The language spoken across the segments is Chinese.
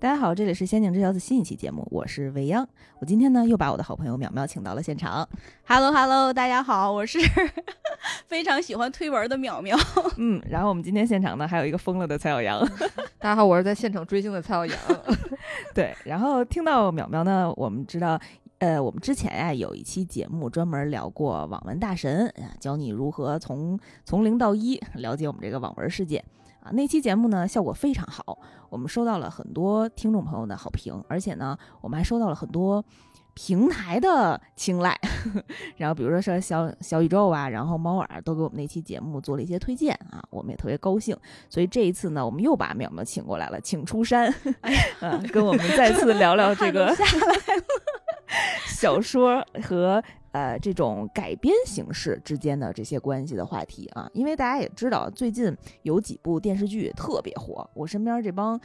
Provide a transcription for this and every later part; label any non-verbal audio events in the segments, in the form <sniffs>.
大家好，这里是《仙境之桥》的新一期节目，我是未央。我今天呢又把我的好朋友淼淼请到了现场。Hello Hello，大家好，我是 <laughs> 非常喜欢推文的淼淼。嗯，然后我们今天现场呢还有一个疯了的蔡小阳。<laughs> 大家好，我是在现场追星的蔡小阳。<laughs> 对，然后听到淼淼呢，我们知道，呃，我们之前呀、有一期节目专门聊过网文大神啊，教你如何从从零到一了解我们这个网文世界啊。那期节目呢效果非常好，我们收到了很多听众朋友的好评，而且呢，我们还收到了很多。平台的青睐，<laughs> 然后比如说说小小宇宙啊，然后猫耳都给我们那期节目做了一些推荐啊，我们也特别高兴。所以这一次呢，我们又把淼淼请过来了，请出山，跟我们再次聊聊这个 <laughs> <laughs> 小说和呃这种改编形式之间的这些关系的话题啊。因为大家也知道，最近有几部电视剧特别火，我身边这帮。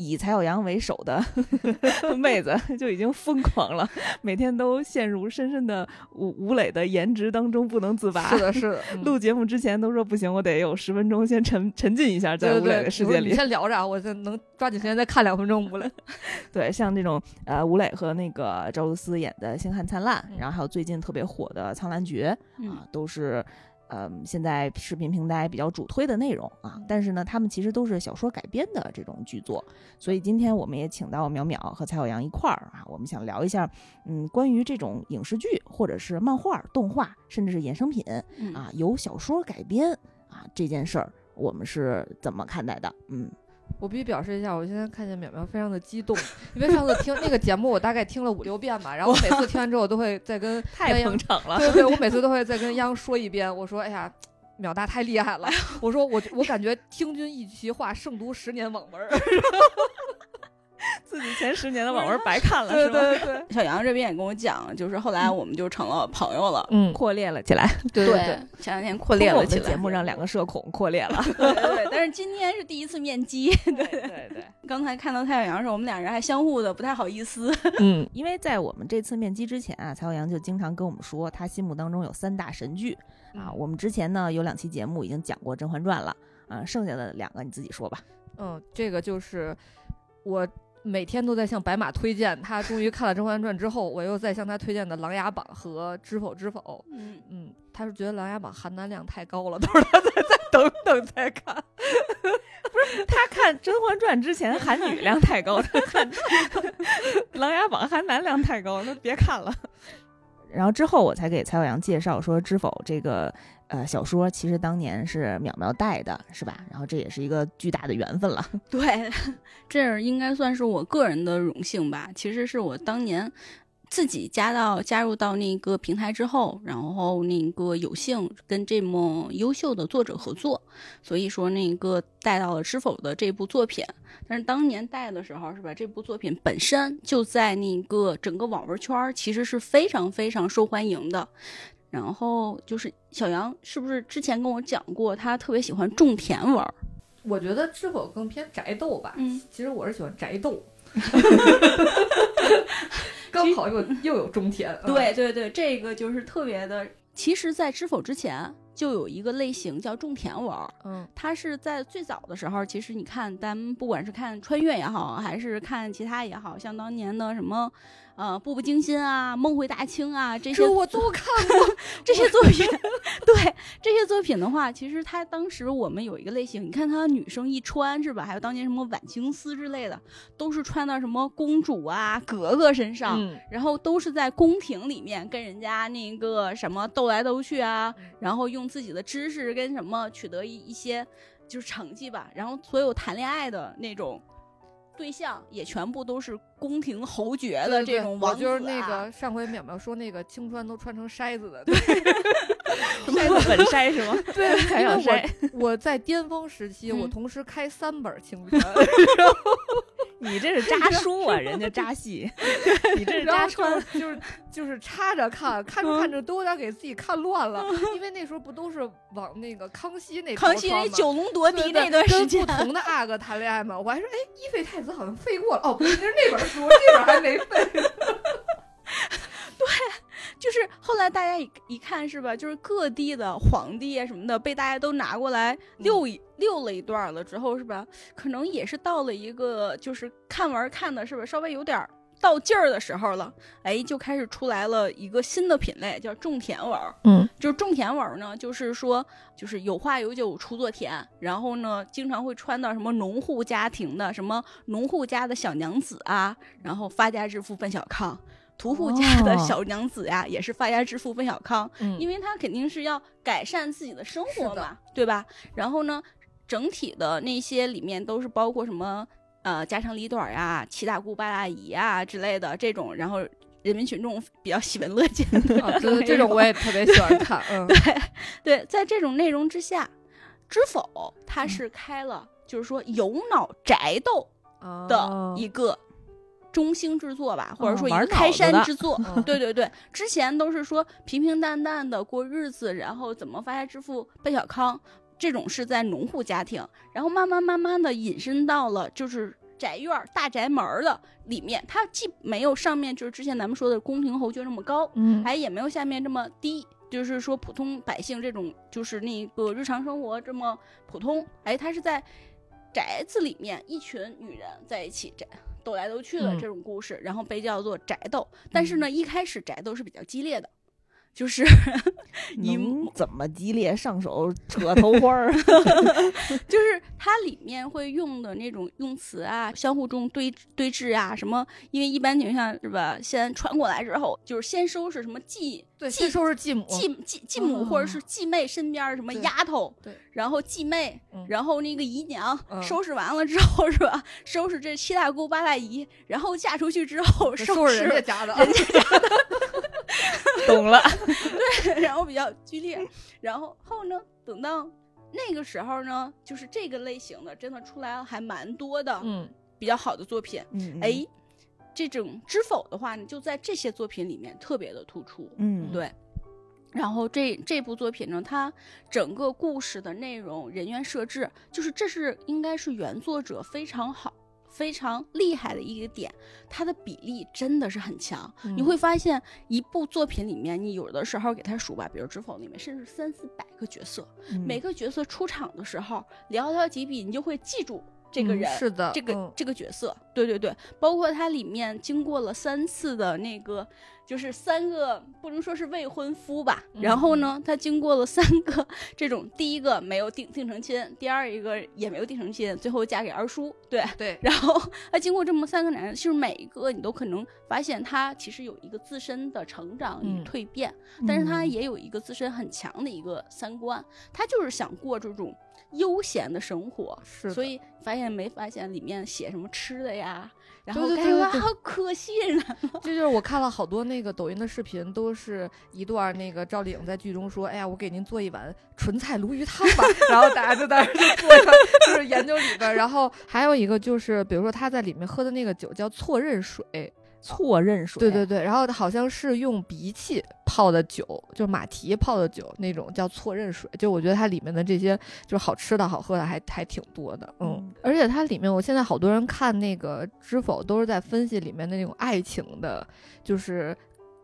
以蔡小阳为首的 <laughs> 妹子就已经疯狂了，每天都陷入深深的吴吴磊的颜值当中不能自拔。是的，是的。嗯录节目之前都说不行，我得有十分钟先沉沉浸一下在吴磊对对对，你的世界里。先聊着啊，我再能抓紧时间再看两分钟吴磊。<laughs> 对，像这种呃吴磊和那个赵露思演的《星汉灿烂》，嗯然后还有最近特别火的《苍兰诀》嗯啊，都是。嗯，现在视频平台比较主推的内容啊，但是呢，他们其实都是小说改编的这种剧作，所以今天我们也请到淼淼和蔡小阳一块儿啊，我们想聊一下，嗯，关于这种影视剧或者是漫画、动画，甚至是衍生品嗯。啊，由小说改编啊这件事儿，我们是怎么看待的？嗯，我必须表示一下，我现在看见淼淼非常的激动，因为上次听那个节目，我大概听了五六遍吧，然后我每次听完之后，我都会再跟 <laughs> 太央捧场了。对对对，我每次都会再跟央说一遍，我说，哎呀。淼大太厉害了！我说我我感觉听君一席话，胜读十年网文儿。<laughs> 自己前十年的网文白看了，对是吧？对对，小杨这边也跟我讲，就是后来我们就成了朋友了。嗯，扩列了起来，对对对，前两天扩列了起来。我们的节目让两个社恐扩列了。对对对，但是今天是第一次面基。<laughs> 对对对，刚才看到蔡小阳的时候，我们俩人还相互的不太好意思。嗯，因为在我们这次面基之前啊，蔡小阳就经常跟我们说，他心目当中有三大神剧啊。嗯我们之前呢有两期节目已经讲过《甄嬛传》了啊，剩下的两个你自己说吧。嗯，这个就是我每天都在向白马推荐，他终于看了《甄嬛传》之后，我又在向他推荐的《琅琊榜》和《知否知否》。嗯，嗯，他是觉得《琅琊榜》含男量太高了，<laughs> 他说他再再等等再看。不是他看《甄嬛传》之前含女量太高，<laughs> 他看《琅琊榜》含男量太高，那别看了。然后之后我才给蔡小阳介绍说，《知否》这个呃小说其实当年是淼淼带的，是吧？然后这也是一个巨大的缘分了。<laughs> 对，<laughs> 这应该算是我个人的荣幸吧。其实是我当年自己加到加入到那个平台之后，然后那个有幸跟这么优秀的作者合作，所以说那个带到了《知否》的这部作品。但是当年带的时候，是吧？这部作品本身就在那个整个网文圈其实是非常非常受欢迎的。然后就是小杨是不是之前跟我讲过，他特别喜欢种田文儿？我觉得《知否》更偏宅斗吧，嗯，其实我是喜欢宅斗。<laughs> 刚好又又有种田，嗯对对对，这个就是特别的。其实，在《知否》之前就有一个类型叫种田文儿，嗯它是在最早的时候，其实你看，咱们不管是看穿越也好，还是看其他也好，像当年的什么，呃，步步惊心啊、梦回大清啊这些我都看过。<laughs> 这些作品，<laughs> 对这些作品的话，其实它当时我们有一个类型，你看它女生一穿是吧？还有当年什么晚清丝之类的，都是穿到什么公主啊、格格身上，嗯，然后都是在宫廷里面跟人家那个什么斗来斗去啊嗯，然后用自己的知识跟什么取得一一些就是成绩吧，然后所有谈恋爱的那种对象也全部都是宫廷侯爵的这种王子、啊、我就是那个上回淼淼说那个青川都穿成筛子的，<laughs> 对筛子本筛是吗？对，还想筛？我我在巅峰时期，我嗯同时开三本青 <laughs> 川，<laughs> 你这是扎书啊，人家扎戏，<laughs> 你这是扎穿。就是就是插着看，看着看着都有点给自己看乱了，因为那时候不都是往那个康熙那康熙那那九龙夺嫡那段时跟间不，同的阿哥谈恋爱嘛，我还说，哎，一废太子好像废过了，哦，不是，那是那本书，这本还没废。就是后来大家一一看是吧，就是各地的皇帝啊什么的被大家都拿过来溜一、溜了一段了之后是吧，可能也是到了一个就是看完看的是吧，稍微有点儿到劲儿的时候了，哎，就开始出来了一个新的品类，叫种田文儿。嗯，就是种田文儿呢，就是说就是有花有酒锄作田，然后呢，经常会穿到什么农户家庭的什么农户家的小娘子啊，然后发家致富奔小康。屠户家的哦。小娘子呀，也是发家致富奔小康，嗯。因为他肯定是要改善自己的生活嘛，对吧？然后呢，整体的那些里面都是包括什么呃家长里短呀、七大姑八大姨呀之类的这种，然后人民群众比较喜闻乐见的。啊，对对，这种我也特别喜欢 <laughs> 看，嗯，对对，在这种内容之下，知否它嗯。是开了，就是说有脑宅斗的哦。一个中兴之作吧，或者哦说一个开山之作。嗯对对对，之前都是说平平淡淡的过日子，然后怎么发家致富奔小康，这种是在农户家庭，然后慢慢慢慢的引申到了就是。宅院儿大宅门儿的里面，它既没有上面就是之前咱们说的宫廷侯爵那么高，嗯，哎，也没有下面这么低，就是说普通百姓这种就是那个日常生活这么普通，哎，它是在宅子里面一群女人在一起宅斗来斗去的嗯这种故事，然后被叫做宅斗。但是呢，一开始宅斗是比较激烈的，就是 <laughs> 怎么激烈？上手扯头花儿，<laughs> 就是它里面会用的那种用词啊，相互中对对峙啊，什么，因为一般情况下是吧，先传过来之后，就是先收拾什么继对，继收拾继母，继继继母或者是哦继妹身边什么丫头，对然后继妹，嗯然后那个姨娘、嗯收拾完了之后是吧？收拾这七大姑八大姨，然后嫁出去之后收收拾人家拾，家的，懂了。<laughs> 对然后比较剧烈。然后后呢，等到那个时候呢，就是这个类型的真的出来了还蛮多的、嗯，比较好的作品。嗯，哎，这种知否的话呢，就在这些作品里面特别的突出。嗯，对。然后这这部作品呢，它整个故事的内容、人员设置，就是这是应该是原作者非常好、非常厉害的一个点，它的比例真的是很强。你嗯会发现，一部作品里面，你有的时候给它数吧，比如《知否》里面，甚至三四百个角色，嗯每个角色出场的时候寥寥几笔，你就会记住这个嗯人。是的，这个、嗯。这个角色，对对对，包括他里面经过了三次的那个，就是三个不能说是未婚夫吧，嗯然后呢，他经过了三个这种，第一个没有定定成亲，第二一个也没有定成亲，最后嫁给二叔，对。对，<laughs> 然后他经过这么三个男人，就是每一个你都可能发现他其实有一个自身的成长与嗯。蜕变，但是他嗯。也有一个自身很强的一个三观，他就是想过这种悠闲的生活，是，所以发现没发现里面写什么吃的呀？然对后感觉好可吸引人。<laughs> 这就是我看了好多那个抖音的视频，都是一段那个赵丽颖在剧中说：“哎呀，我给您做一碗纯菜鲈鱼汤吧。<laughs> ”然后大家就在那儿就做一碗，就是研究里边。然后还有一个就是，比如说他在里面喝的那个酒叫错认水，错认水，对对对，然后好像是用鼻涕泡的酒，就是马蹄泡的酒那种叫错认水。就我觉得它里面的这些就是好吃的好喝的还还挺多的，嗯，嗯而且它里面我现在好多人看那个《知否》都是在分析里面的那种爱情的，就是。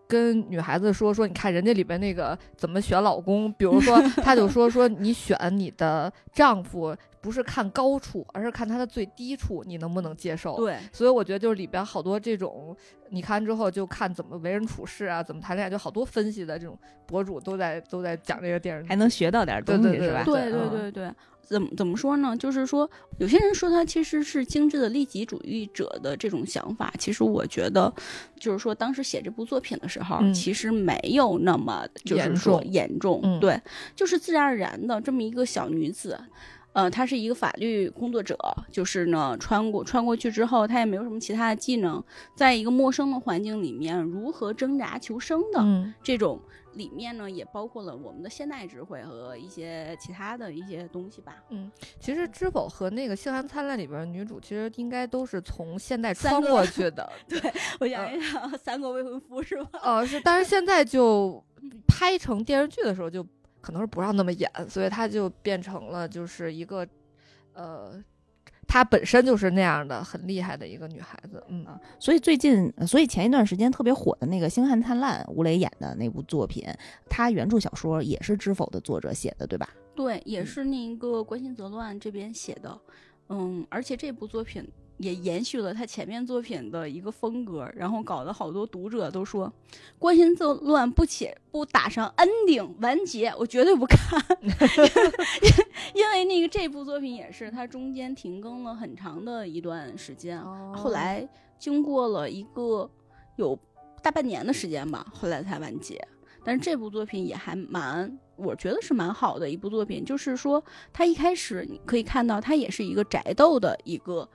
跟女孩子说说，你看人家里边那个怎么选老公，比如说，他就说说你选你的丈夫不是看高处，而是看它的最低处，你能不能接受？对，所以我觉得就是里边好多这种，你看之后就看怎么为人处事啊，怎么谈恋爱，就好多分析的这种博主都在都在讲这个电视剧，还能学到点东西对对对是吧？对对嗯对对，怎么怎么说呢？就是说，有些人说他其实是精致的利己主义者的这种想法，其实我觉得，就是说当时写这部作品的时候，嗯其实没有那么就是严说重严重，嗯对，就是自然而然的这么一个小女子。呃，他是一个法律工作者，就是呢，穿过穿过去之后，他也没有什么其他的技能，在一个陌生的环境里面，如何挣扎求生的，嗯这种里面呢，也包括了我们的现代智慧和一些其他的一些东西吧。嗯其实《知否》和那个《星汉灿烂》里边女主其实应该都是从现代穿过去的，<laughs> 对我想一想，三个未婚夫是吧？呃，是，但是现在就拍成电视剧的时候，就可能是不让那么演，所以她就变成了就是一个呃她本身就是那样的很厉害的一个女孩子。嗯，所以最近，所以前一段时间特别火的那个《星汉灿烂》，吴磊演的那部作品，他原著小说也是《知否》的作者写的，对吧？对，也是那一个关心则乱这边写的。嗯，而且这部作品。也延续了他前面作品的一个风格，然后搞得好多读者都说《关心作乱》不且不打上 ending 完结，我绝对不看，<laughs> 因为那个这部作品也是它中间停更了很长的一段时间，后来经过了一个有大半年的时间吧，后来才完结。但是这部作品也还蛮，我觉得是蛮好的一部作品，就是说它一开始你可以看到它也是一个宅斗的一个。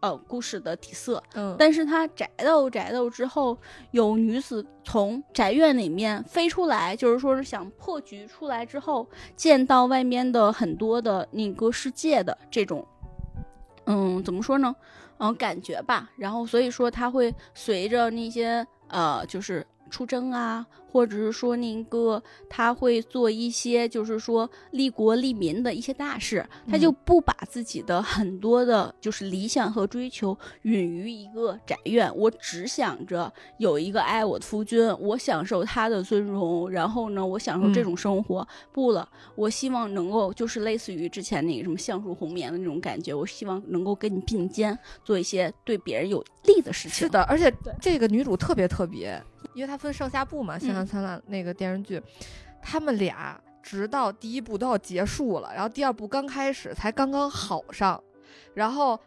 呃，故事的底色，嗯，但是他宅斗宅斗之后，有女子从宅院里面飞出来，就是说是想破局出来之后，见到外面的很多的那个世界的这种，嗯，怎么说呢？嗯，感觉吧。然后所以说他会随着那些呃，就是出征啊。或者是说那个他会做一些，就是说利国利民的一些大事，他就不把自己的很多的，就是理想和追求允于一个宅院。我只想着有一个爱我的夫君，我享受他的尊荣，然后呢，我享受这种生活。不了，我希望能够就是类似于之前那个什么橡树红棉的那种感觉，我希望能够跟你并肩，做一些对别人有利的事情。是的，而且这个女主特别特别。因为它分上下部嘛，《星汉灿烂》那个电视剧，他们俩直到第一部都要结束了，然后第二部刚开始才刚刚好上，然后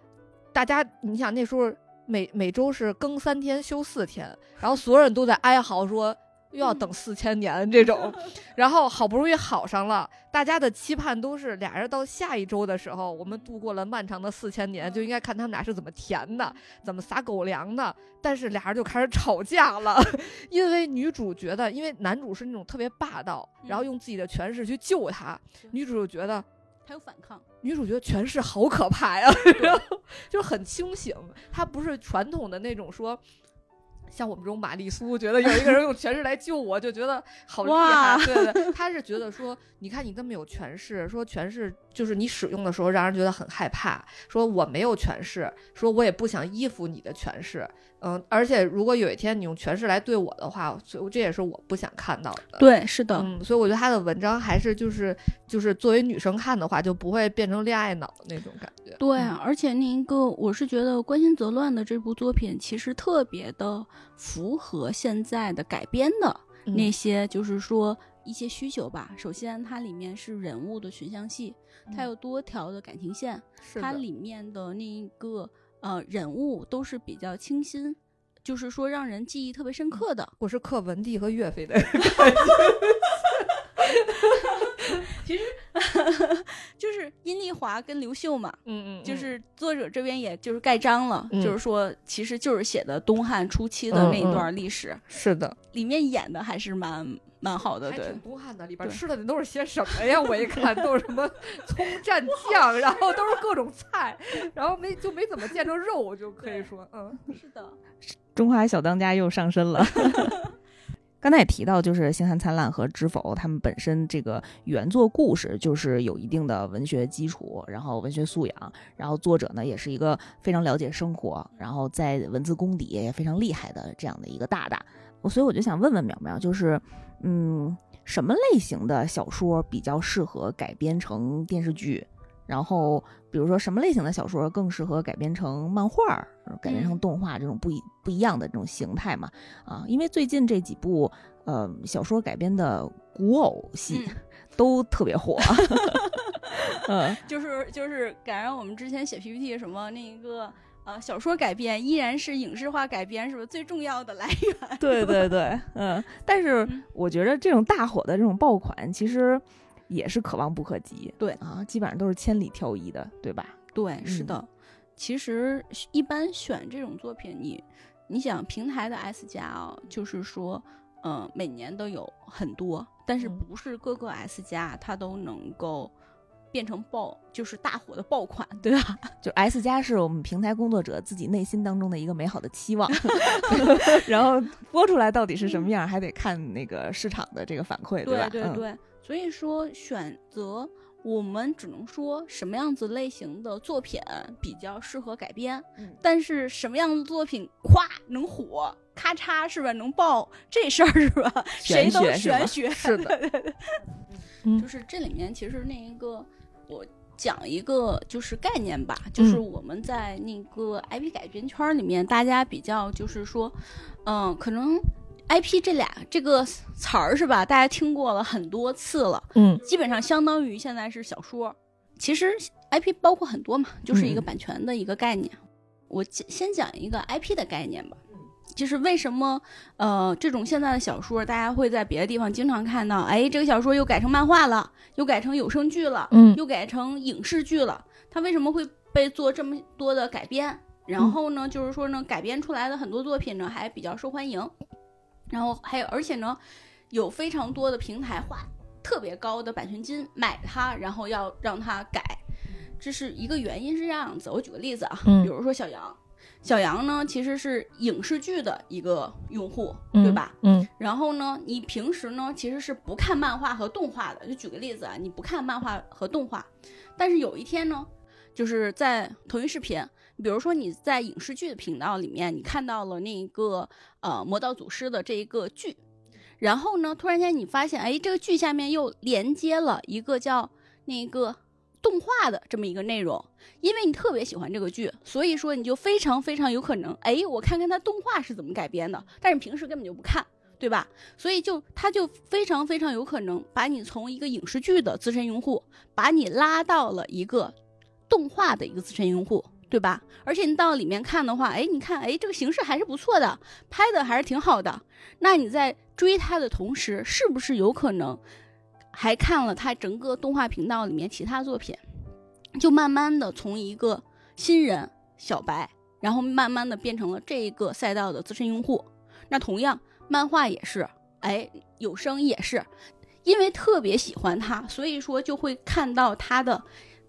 大家你想那时候每每周是更三天休四天，然后所有人都在哀嚎说。又要等四千年这种，然后好不容易好上了，大家的期盼都是俩人到下一周的时候，我们度过了漫长的四千年，就应该看他们俩是怎么甜的，怎么撒狗粮的。但是俩人就开始吵架了，<laughs> 因为女主觉得，因为男主是那种特别霸道，然后用自己的权势去救她，女主就觉得他有反抗，女主觉得权势好可怕呀，<laughs> 就是很清醒，她不是传统的那种说。像我们这种玛丽苏，觉得有一个人用 <laughs> 权势来救我，就觉得好厉害。对对，他是觉得说，你看你这么有权势，说权势就是你使用的时候让人觉得很害怕。说我没有权势，说我也不想依附你的权势。嗯，而且如果有一天你用权势来对我的话，所以这也是我不想看到的。对，是的。嗯，所以我觉得他的文章还是就是就是作为女生看的话，就不会变成恋爱脑那种感觉。对，而且那一个我是觉得《关心则乱》的这部作品其实特别的符合现在的改编的那些，就是说一些需求吧。首先，它里面是人物的群像戏，它有多条的感情线，它里面的那一个。呃，人物都是比较清新，就是说让人记忆特别深刻的。我是刻文帝和岳飞的，<laughs> <laughs> 其实 <laughs> 就是殷丽华跟刘秀嘛。嗯嗯，就是作者这边也就是盖章了，就是说其实就是写的东汉初期的那一段历史。是的，里面演的还是蛮。蛮好的，对。挺东汉的，里边吃的那都是些什么呀？我一看都是什么 <laughs> 葱蘸酱，然后都是各种菜，然后没就没怎么见着肉，就可以说，嗯，是的。中华小当家又上身了。<laughs> 刚才也提到，就是《星汉灿烂》和《知否》，他们本身这个原作故事就是有一定的文学基础，然后文学素养，然后作者呢也是一个非常了解生活，然后在文字功底也非常厉害的这样的一个大大。我所以我就想问问苗苗，就是。嗯，什么类型的小说比较适合改编成电视剧？然后，比如说什么类型的小说更适合改编成漫画、改编成动画这种不一不一样的这种形态嘛？啊，因为最近这几部呃小说改编的古偶戏 <laughs> 都特别火，<laughs> 嗯，<laughs> 就是就是赶上我们之前写 PPT 什么那个。呃，小说改编依然是影视化改编，是不是最重要的来源？对对对，嗯。但是我觉得这种大火的这种爆款，其实也是可望不可及。对啊，基本上都是千里挑一的，对吧？对，是的。其实一般选这种作品，你你想平台的 S 加啊，就是说，嗯，每年都有很多，但是不是各个 S 加它都能够。变成爆就是大火的爆款，<laughs> 对吧？就 S 加是我们平台工作者自己内心当中的一个美好的期望，<laughs> 然后播出来到底是什么样，还得看那个市场的这个反馈，对吧？对对，所以说选择我们只能说什么样子类型的作品比较适合改编，嗯但是什么样的作品咵能火，咔嚓是吧能爆，这事儿是吧？谁都玄学是的 <laughs> 对对对嗯就是这里面其实那一个我。讲一个就是概念吧，就是嗯我们在那个 IP 改编圈里面，大家比较就是说，嗯、可能 IP 这俩这个词儿是吧，大家听过了很多次了，嗯。基本上相当于现在是小说。其实 IP 包括很多嘛，就是一个嗯。版权的一个概念。我先先讲一个 IP 的概念吧，就是为什么呃这种现在的小说，大家会在别的地方经常看到，哎，这个小说又改成漫画了，又改成有声剧了，嗯。又改成影视剧了，它为什么会被做这么多的改编？然后呢，就是说呢，改编出来的很多作品呢还比较受欢迎，然后还有而且呢，有非常多的平台花特别高的版权金买它，然后要让它改，这是一个原因是这样子。我举个例子啊，嗯比如说小杨，小杨呢其实是影视剧的一个用户，嗯对吧？嗯然后呢，你平时呢其实是不看漫画和动画的。就举个例子啊，你不看漫画和动画，但是有一天呢，就是在腾讯视频，比如说你在影视剧的频道里面，你看到了那一个呃《魔道祖师》的这一个剧，然后呢，突然间你发现，哎，这个剧下面又连接了一个叫那个动画的这么一个内容，因为你特别喜欢这个剧，所以说你就非常非常有可能，哎，我看看它动画是怎么改编的，但是平时根本就不看。对吧？所以就它就非常非常有可能把你从一个影视剧的资深用户，把你拉到了一个动画的一个资深用户，对吧？而且你到里面看的话，哎，你看，哎，这个形式还是不错的，拍的还是挺好的。那你在追它的同时，是不是有可能还看了它整个动画频道里面其他作品？就慢慢的从一个新人小白，然后慢慢的变成了这个赛道的资深用户。那同样，漫画也是，哎，有声也是，因为特别喜欢它，所以说就会看到它的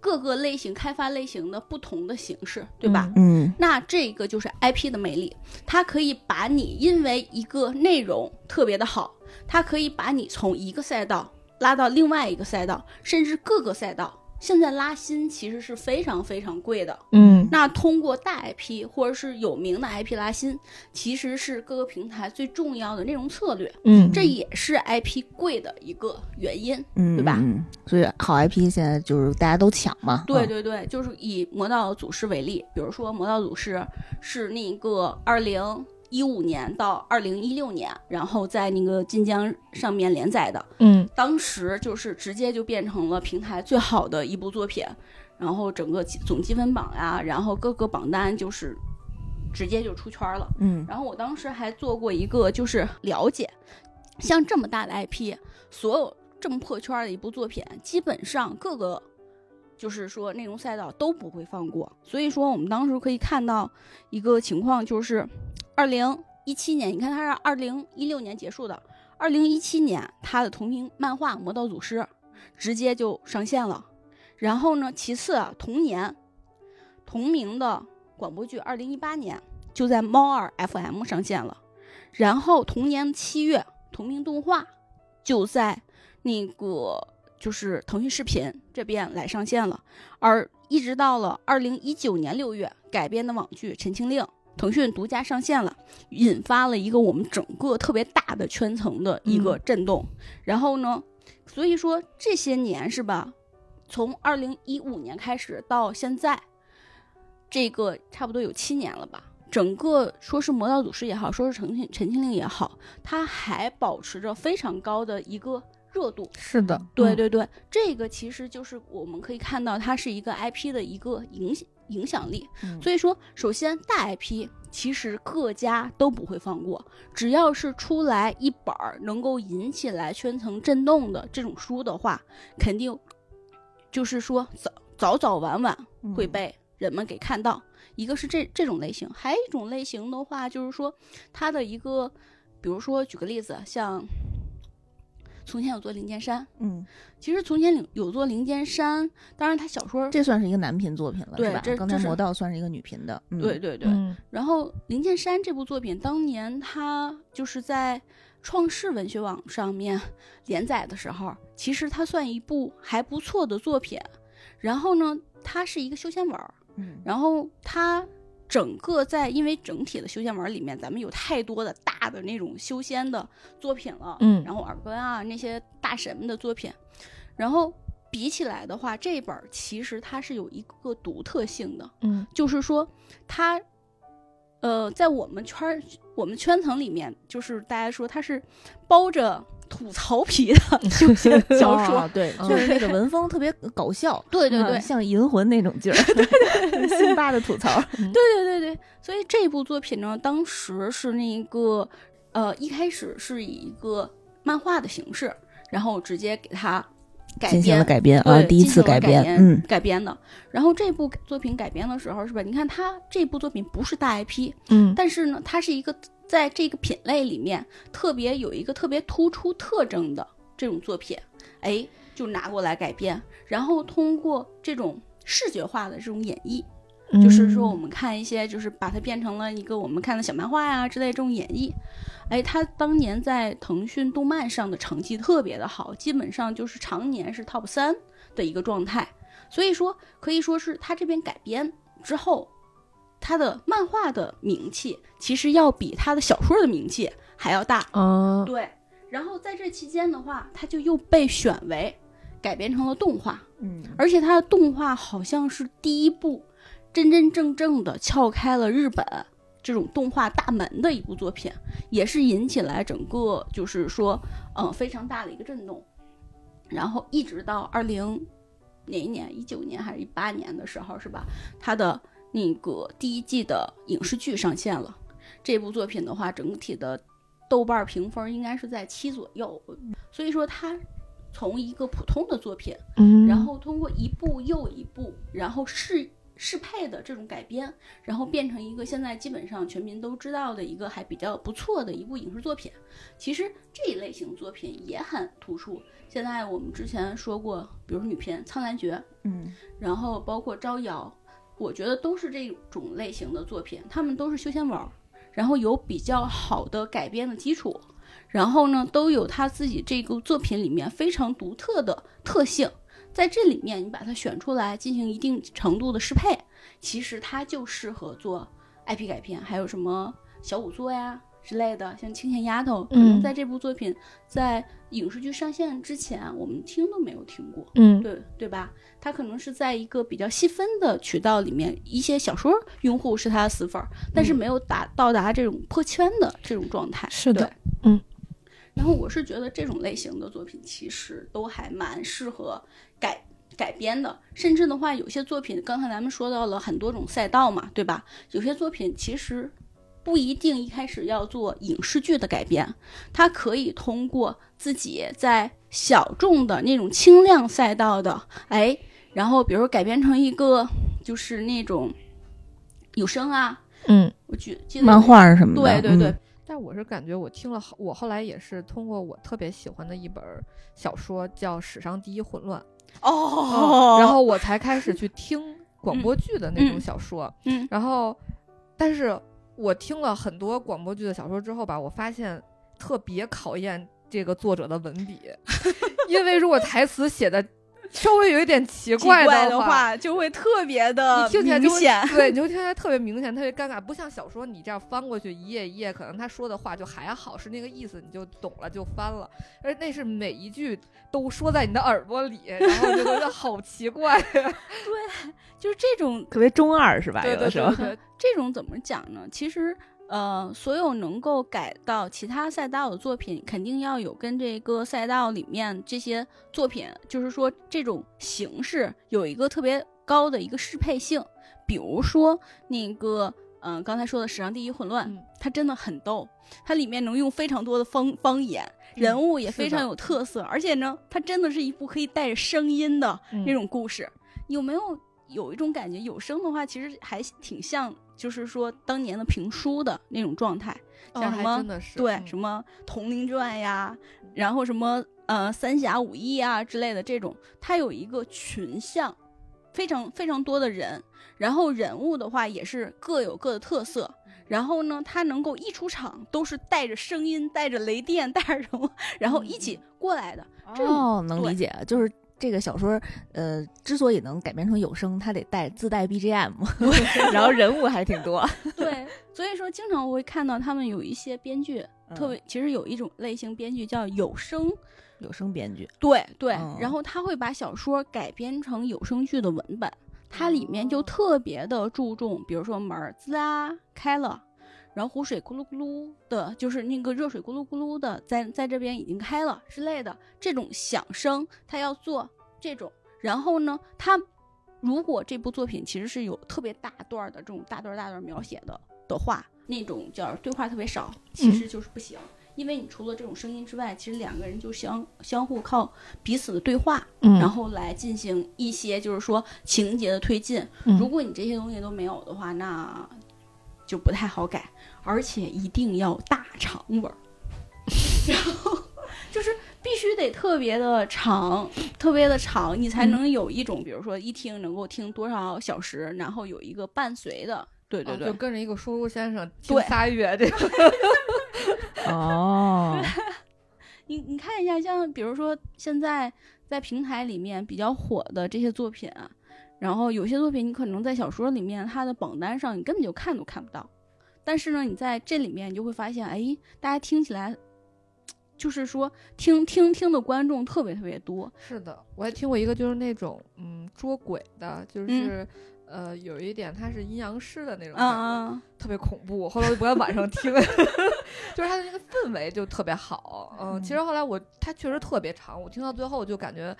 各个类型开发类型的不同的形式，对吧？嗯那这个就是 IP 的魅力，它可以把你因为一个内容特别的好，它可以把你从一个赛道拉到另外一个赛道，甚至各个赛道。现在拉新其实是非常非常贵的，嗯。那通过大 IP 或者是有名的 IP 拉新，其实是各个平台最重要的内容策略，嗯。这也是 IP 贵的一个原因。嗯，对吧？嗯，所以好 IP 现在就是大家都抢嘛。嗯，对对对，就是以《魔道祖师》为例，比如说《魔道祖师》是那个二零一五年到二零一六年，然后在那个晋江上面连载的，嗯当时就是直接就变成了平台最好的一部作品，然后整个总积分榜呀，然后各个榜单就是直接就出圈了。嗯然后我当时还做过一个就是了解，像这么大的 IP，所有这么破圈的一部作品，基本上各个就是说内容赛道都不会放过。所以说我们当时可以看到一个情况，就是二零一七年，你看他是二零一六年结束的，二零一七年他的同名漫画《魔道祖师》直接就上线了。然后呢，其次，同年同名的广播剧，二零一八年就在猫耳 FM 上线了。然后同年七月，同名动画就在那个就是腾讯视频这边来上线了。而一直到了二零一九年六月，改编的网剧《陈情令》腾讯独家上线了，引发了一个我们整个特别大的圈层的一个震动。然后呢，所以说这些年是吧？从二零一五年开始到现在，这个差不多有七年了吧。整个说是《魔道祖师》也好，说是陈情陈情令也好，它还保持着非常高的一个热度。是的，嗯对对对，这个其实就是我们可以看到，它是一个 IP 的一个影响影响力。嗯所以说，首先大 IP 其实各家都不会放过，只要是出来一本儿能够引起来圈层震动的这种书的话，肯定就是说早早早晚晚嗯会被人们给看到。一个是这这种类型，还有一种类型的话，就是说它的一个，比如说举个例子，像从前有座灵剑山，嗯，其实从前有有座灵剑山，当然他小说这算是一个男频作品了，对是吧？刚才魔道算是一个女频的，嗯。对对对，嗯。然后《灵剑山》这部作品，当年他就是在创世文学网上面连载的时候，其实它算一部还不错的作品。然后呢，它是一个修仙文儿，嗯。然后它整个在因为整体的修仙文里面，咱们有太多的大的那种修仙的作品了，嗯然后耳根啊那些大神们的作品，然后比起来的话，这本儿其实它是有一个独特性的，嗯就是说它，呃，在我们圈儿我们圈层里面，就是大家说它是包着吐槽皮的修仙 <laughs> 小说，哦对，嗯就是那个文风特别搞笑，<laughs> 对对对嗯，像银魂那种劲儿，<laughs> 对对对，辛巴的吐槽，对对对对，所以这部作品呢，当时是那个，呃，一开始是以一个漫画的形式，然后直接给它改进行编了改编啊，第一次改编，嗯，改编的。然后这部作品改编的时候，是吧？你看它这部作品不是大 IP，嗯但是呢，它是一个在这个品类里面特别有一个特别突出特征的这种作品，哎，就拿过来改编，然后通过这种视觉化的这种演绎。就是说，我们看一些，就是把它变成了一个我们看的小漫画呀、之类这种演绎。哎，他当年在腾讯动漫上的成绩特别的好，基本上就是常年是 top 三的一个状态。所以说，可以说是他这边改编之后，他的漫画的名气其实要比他的小说的名气还要大。啊，对，然后在这期间的话，他就又被选为改编成了动画。嗯而且他的动画好像是第一部真真正正的撬开了日本这种动画大门的一部作品，也是引起来整个就是说，嗯，非常大的一个震动。然后一直到二零哪一年，一九年还是一八年的时候，是吧？他的那个第一季的影视剧上线了。这部作品的话，整体的豆瓣评分应该是在七左右，所以说它从一个普通的作品。嗯然后通过一部又一部，然后适适配的这种改编，然后变成一个现在基本上全民都知道的一个还比较不错的一部影视作品。其实这一类型作品也很突出。现在我们之前说过，比如说女频《苍兰诀》，嗯然后包括《招摇》，我觉得都是这种类型的作品，他们都是休闲文儿，然后有比较好的改编的基础，然后呢都有他自己这个作品里面非常独特的特性，在这里面你把它选出来进行一定程度的适配，其实它就适合做 IP 改编，还有什么小五作呀。之类的，像青线丫头，可能嗯在这部作品在影视剧上线之前，我们听都没有听过。嗯对对吧？它可能是在一个比较细分的渠道里面，一些小说用户是他的死粉儿，但是没有达到达这种破圈的这种状态。是的，嗯。然后我是觉得这种类型的作品其实都还蛮适合改改编的，甚至的话，有些作品刚才咱们说到了很多种赛道嘛，对吧？有些作品其实不一定一开始要做影视剧的改编，他可以通过自己在小众的那种轻量赛道的，哎，然后比如改编成一个就是那种有声啊，嗯，我记记得漫画什么的，对对对，嗯。但我是感觉我听了好，我后来也是通过我特别喜欢的一本小说叫《史上第一混乱》，哦。然后我才开始去听广播剧的那种嗯小说，嗯。然后，但是我听了很多广播剧的小说之后吧，我发现特别考验这个作者的文笔，<laughs> 因为如果台词写的稍微有一点奇奇怪的话就会特别的你听起来就会明显。<laughs> 对，你就听起来特别明显，特别尴尬，不像小说你这样翻过去一页一页，可能他说的话就还好，是那个意思，你就懂了就翻了。而那是每一句都说在你的耳朵里，然后就觉得好奇怪 <laughs> 对。就是这种特别中二是吧？对对有的时候对，对，这种怎么讲呢？其实，呃，所有能够改到其他赛道的作品，肯定要有跟这个赛道里面这些作品，就是说这种形式有一个特别高的一个适配性。比如说那个，嗯、刚才说的史上第一混乱，嗯它真的很逗，它里面能用非常多的方方言，人物也非常有特色，而且呢，它真的是一部可以带着声音的嗯那种故事。有没有有一种感觉？有声的话，其实还挺像，就是说当年的评书的那种状态，像什么、真的是对、嗯什么《铜陵传》呀，然后什么呃《三侠五义》啊之类的这种，它有一个群像，非常非常多的人，然后人物的话也是各有各的特色。然后呢，他能够一出场都是带着声音、带着雷电、<laughs> 带着什么，然后一起过来的。这种哦，能理解，就是这个小说，呃，之所以能改编成有声，它得带自带 BGM，<laughs> <laughs> 然后人物还挺多，对，所以说经常我会看到他们有一些编剧，特嗯。别其实有一种类型编剧叫有声，有声编剧，对对，嗯。然后他会把小说改编成有声剧的文本，它里面就哦。特别的注重，比如说门儿滋啊开了。然后湖水咕噜咕噜的，就是那个热水咕噜咕噜的，在在这边已经开了之类的这种响声，他要做这种。然后呢，他如果这部作品其实是有特别大段儿的这种大段儿大段儿描写的的话，那种叫对话特别少，其实就是不行。因为你除了这种声音之外，其实两个人就相相互靠彼此的对话，嗯然后来进行一些就是说情节的推进。嗯如果你这些东西都没有的话，那就不太好改，而且一定要大长文儿，<laughs> 然后就是必须得特别的长，特别的长，你才嗯能有一种，比如说一听能够听多少小时，然后有一个伴随的。对对对，哦就跟着一个叔叔先生听对仨月这个。<laughs> 哦，<laughs> 你你看一下，像比如说现在在平台里面比较火的这些作品啊，然后有些作品你可能在小说里面它的榜单上你根本就看都看不到，但是呢，你在这里面你就会发现，哎，大家听起来就是说听听听的观众特别特别多，是的，我还听过一个，就是那种嗯捉鬼的，就是、嗯呃有一点它是阴阳师的那种特别恐怖。后来我就不敢晚上听，<laughs> 就是它的那个氛围就特别好。嗯，其实后来我它确实特别长，我听到最后就感觉。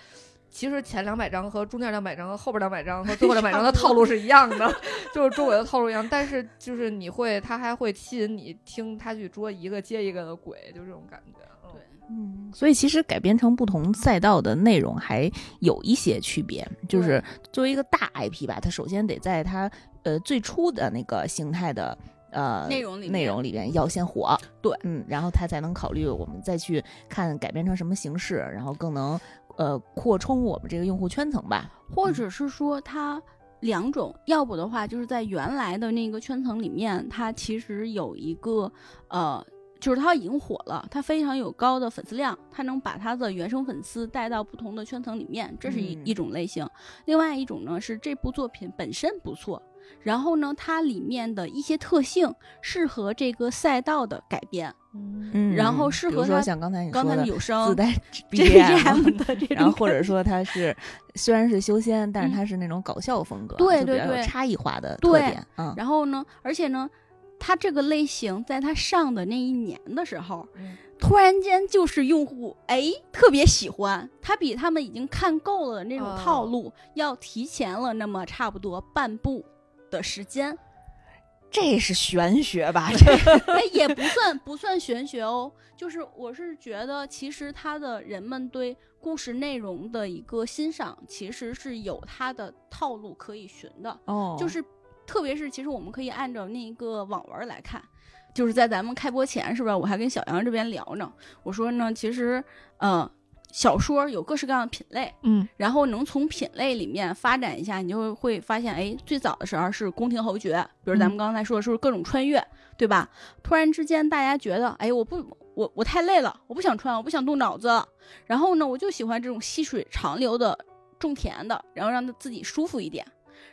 其实前两百张和中间两百张和后边两百张和最后两百张的套路是一样的，<laughs> 就是周围的套路一样，但是就是你会，他还会吸引你听他去捉一个接一个的鬼，就这种感觉。嗯对嗯，所以其实改编成不同赛道的内容还有一些区别，就是作为一个大 IP 吧，它首先得在它呃最初的那个形态的。呃，内容里面内容里边要先火，对，嗯，然后它才能考虑我们再去看改编成什么形式，然后更能呃扩充我们这个用户圈层吧。或者是说它两种，要不的话就是在原来的那个圈层里面，它其实有一个呃。就是它已经火了，它非常有高的粉丝量，它能把它的原生粉丝带到不同的圈层里面，这是一、嗯一种类型。另外一种呢是这部作品本身不错，然后呢它里面的一些特性适合这个赛道的改编，嗯嗯，然后适比如说合它像刚才你说刚才有声自带 <laughs> BGM 的这种，然后或者说它是虽然是修仙，但是它是那种搞笑风格，对比较有对对差异化的特点，嗯，然后呢，而且呢，它这个类型在它上的那一年的时候，嗯突然间就是用户哎特别喜欢，它比他们已经看够了的那种哦套路、要提前了那么差不多半步的时间。这是玄学吧？<laughs> 这哎，也不算不算玄学哦，就是我是觉得，其实他的人们对故事内容的一个欣赏，其实是有他的套路可以寻的。哦就是特别是其实我们可以按照那个网文来看，就是在咱们开播前，是不是？我还跟小杨这边聊呢，我说呢，其实呃，小说有各式各样的品类，嗯然后能从品类里面发展一下，你就会发现，哎，最早的时候是宫廷侯爵，比如咱们刚才说的是各种穿越，对吧？突然之间大家觉得，哎，我不，我我太累了，我不想穿，我不想动脑子，然后呢，我就喜欢这种细水长流的种田的，然后让他自己舒服一点。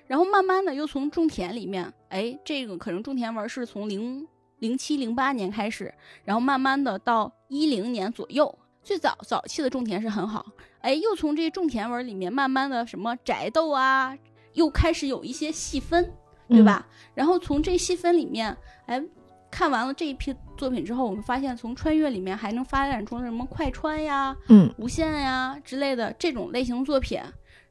然后慢慢的又从种田里面，哎，这个可能种田文是从零零七零八年开始，然后慢慢的到一零年左右，最早早期的种田是很好，哎，又从这种田文里面慢慢的什么宅斗啊，又开始有一些细分，对吧？然后从这细分里面，哎，看完了这一批作品之后，我们发现从穿越里面还能发展出什么快穿呀、嗯无限呀之类的这种类型作品。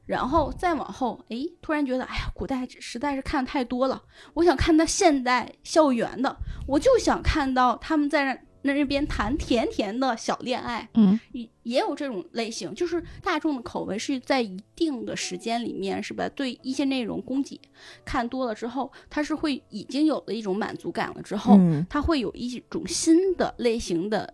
然后再往后，哎，突然觉得，哎呀，古代实在是看太多了，我想看到现代校园的，我就想看到他们在那那边谈甜甜的小恋爱，嗯也也有这种类型，就是大众的口味是在一定的时间里面，是吧？对一些内容供给看多了之后，它是会已经有了一种满足感了之后，嗯它会有一种新的类型的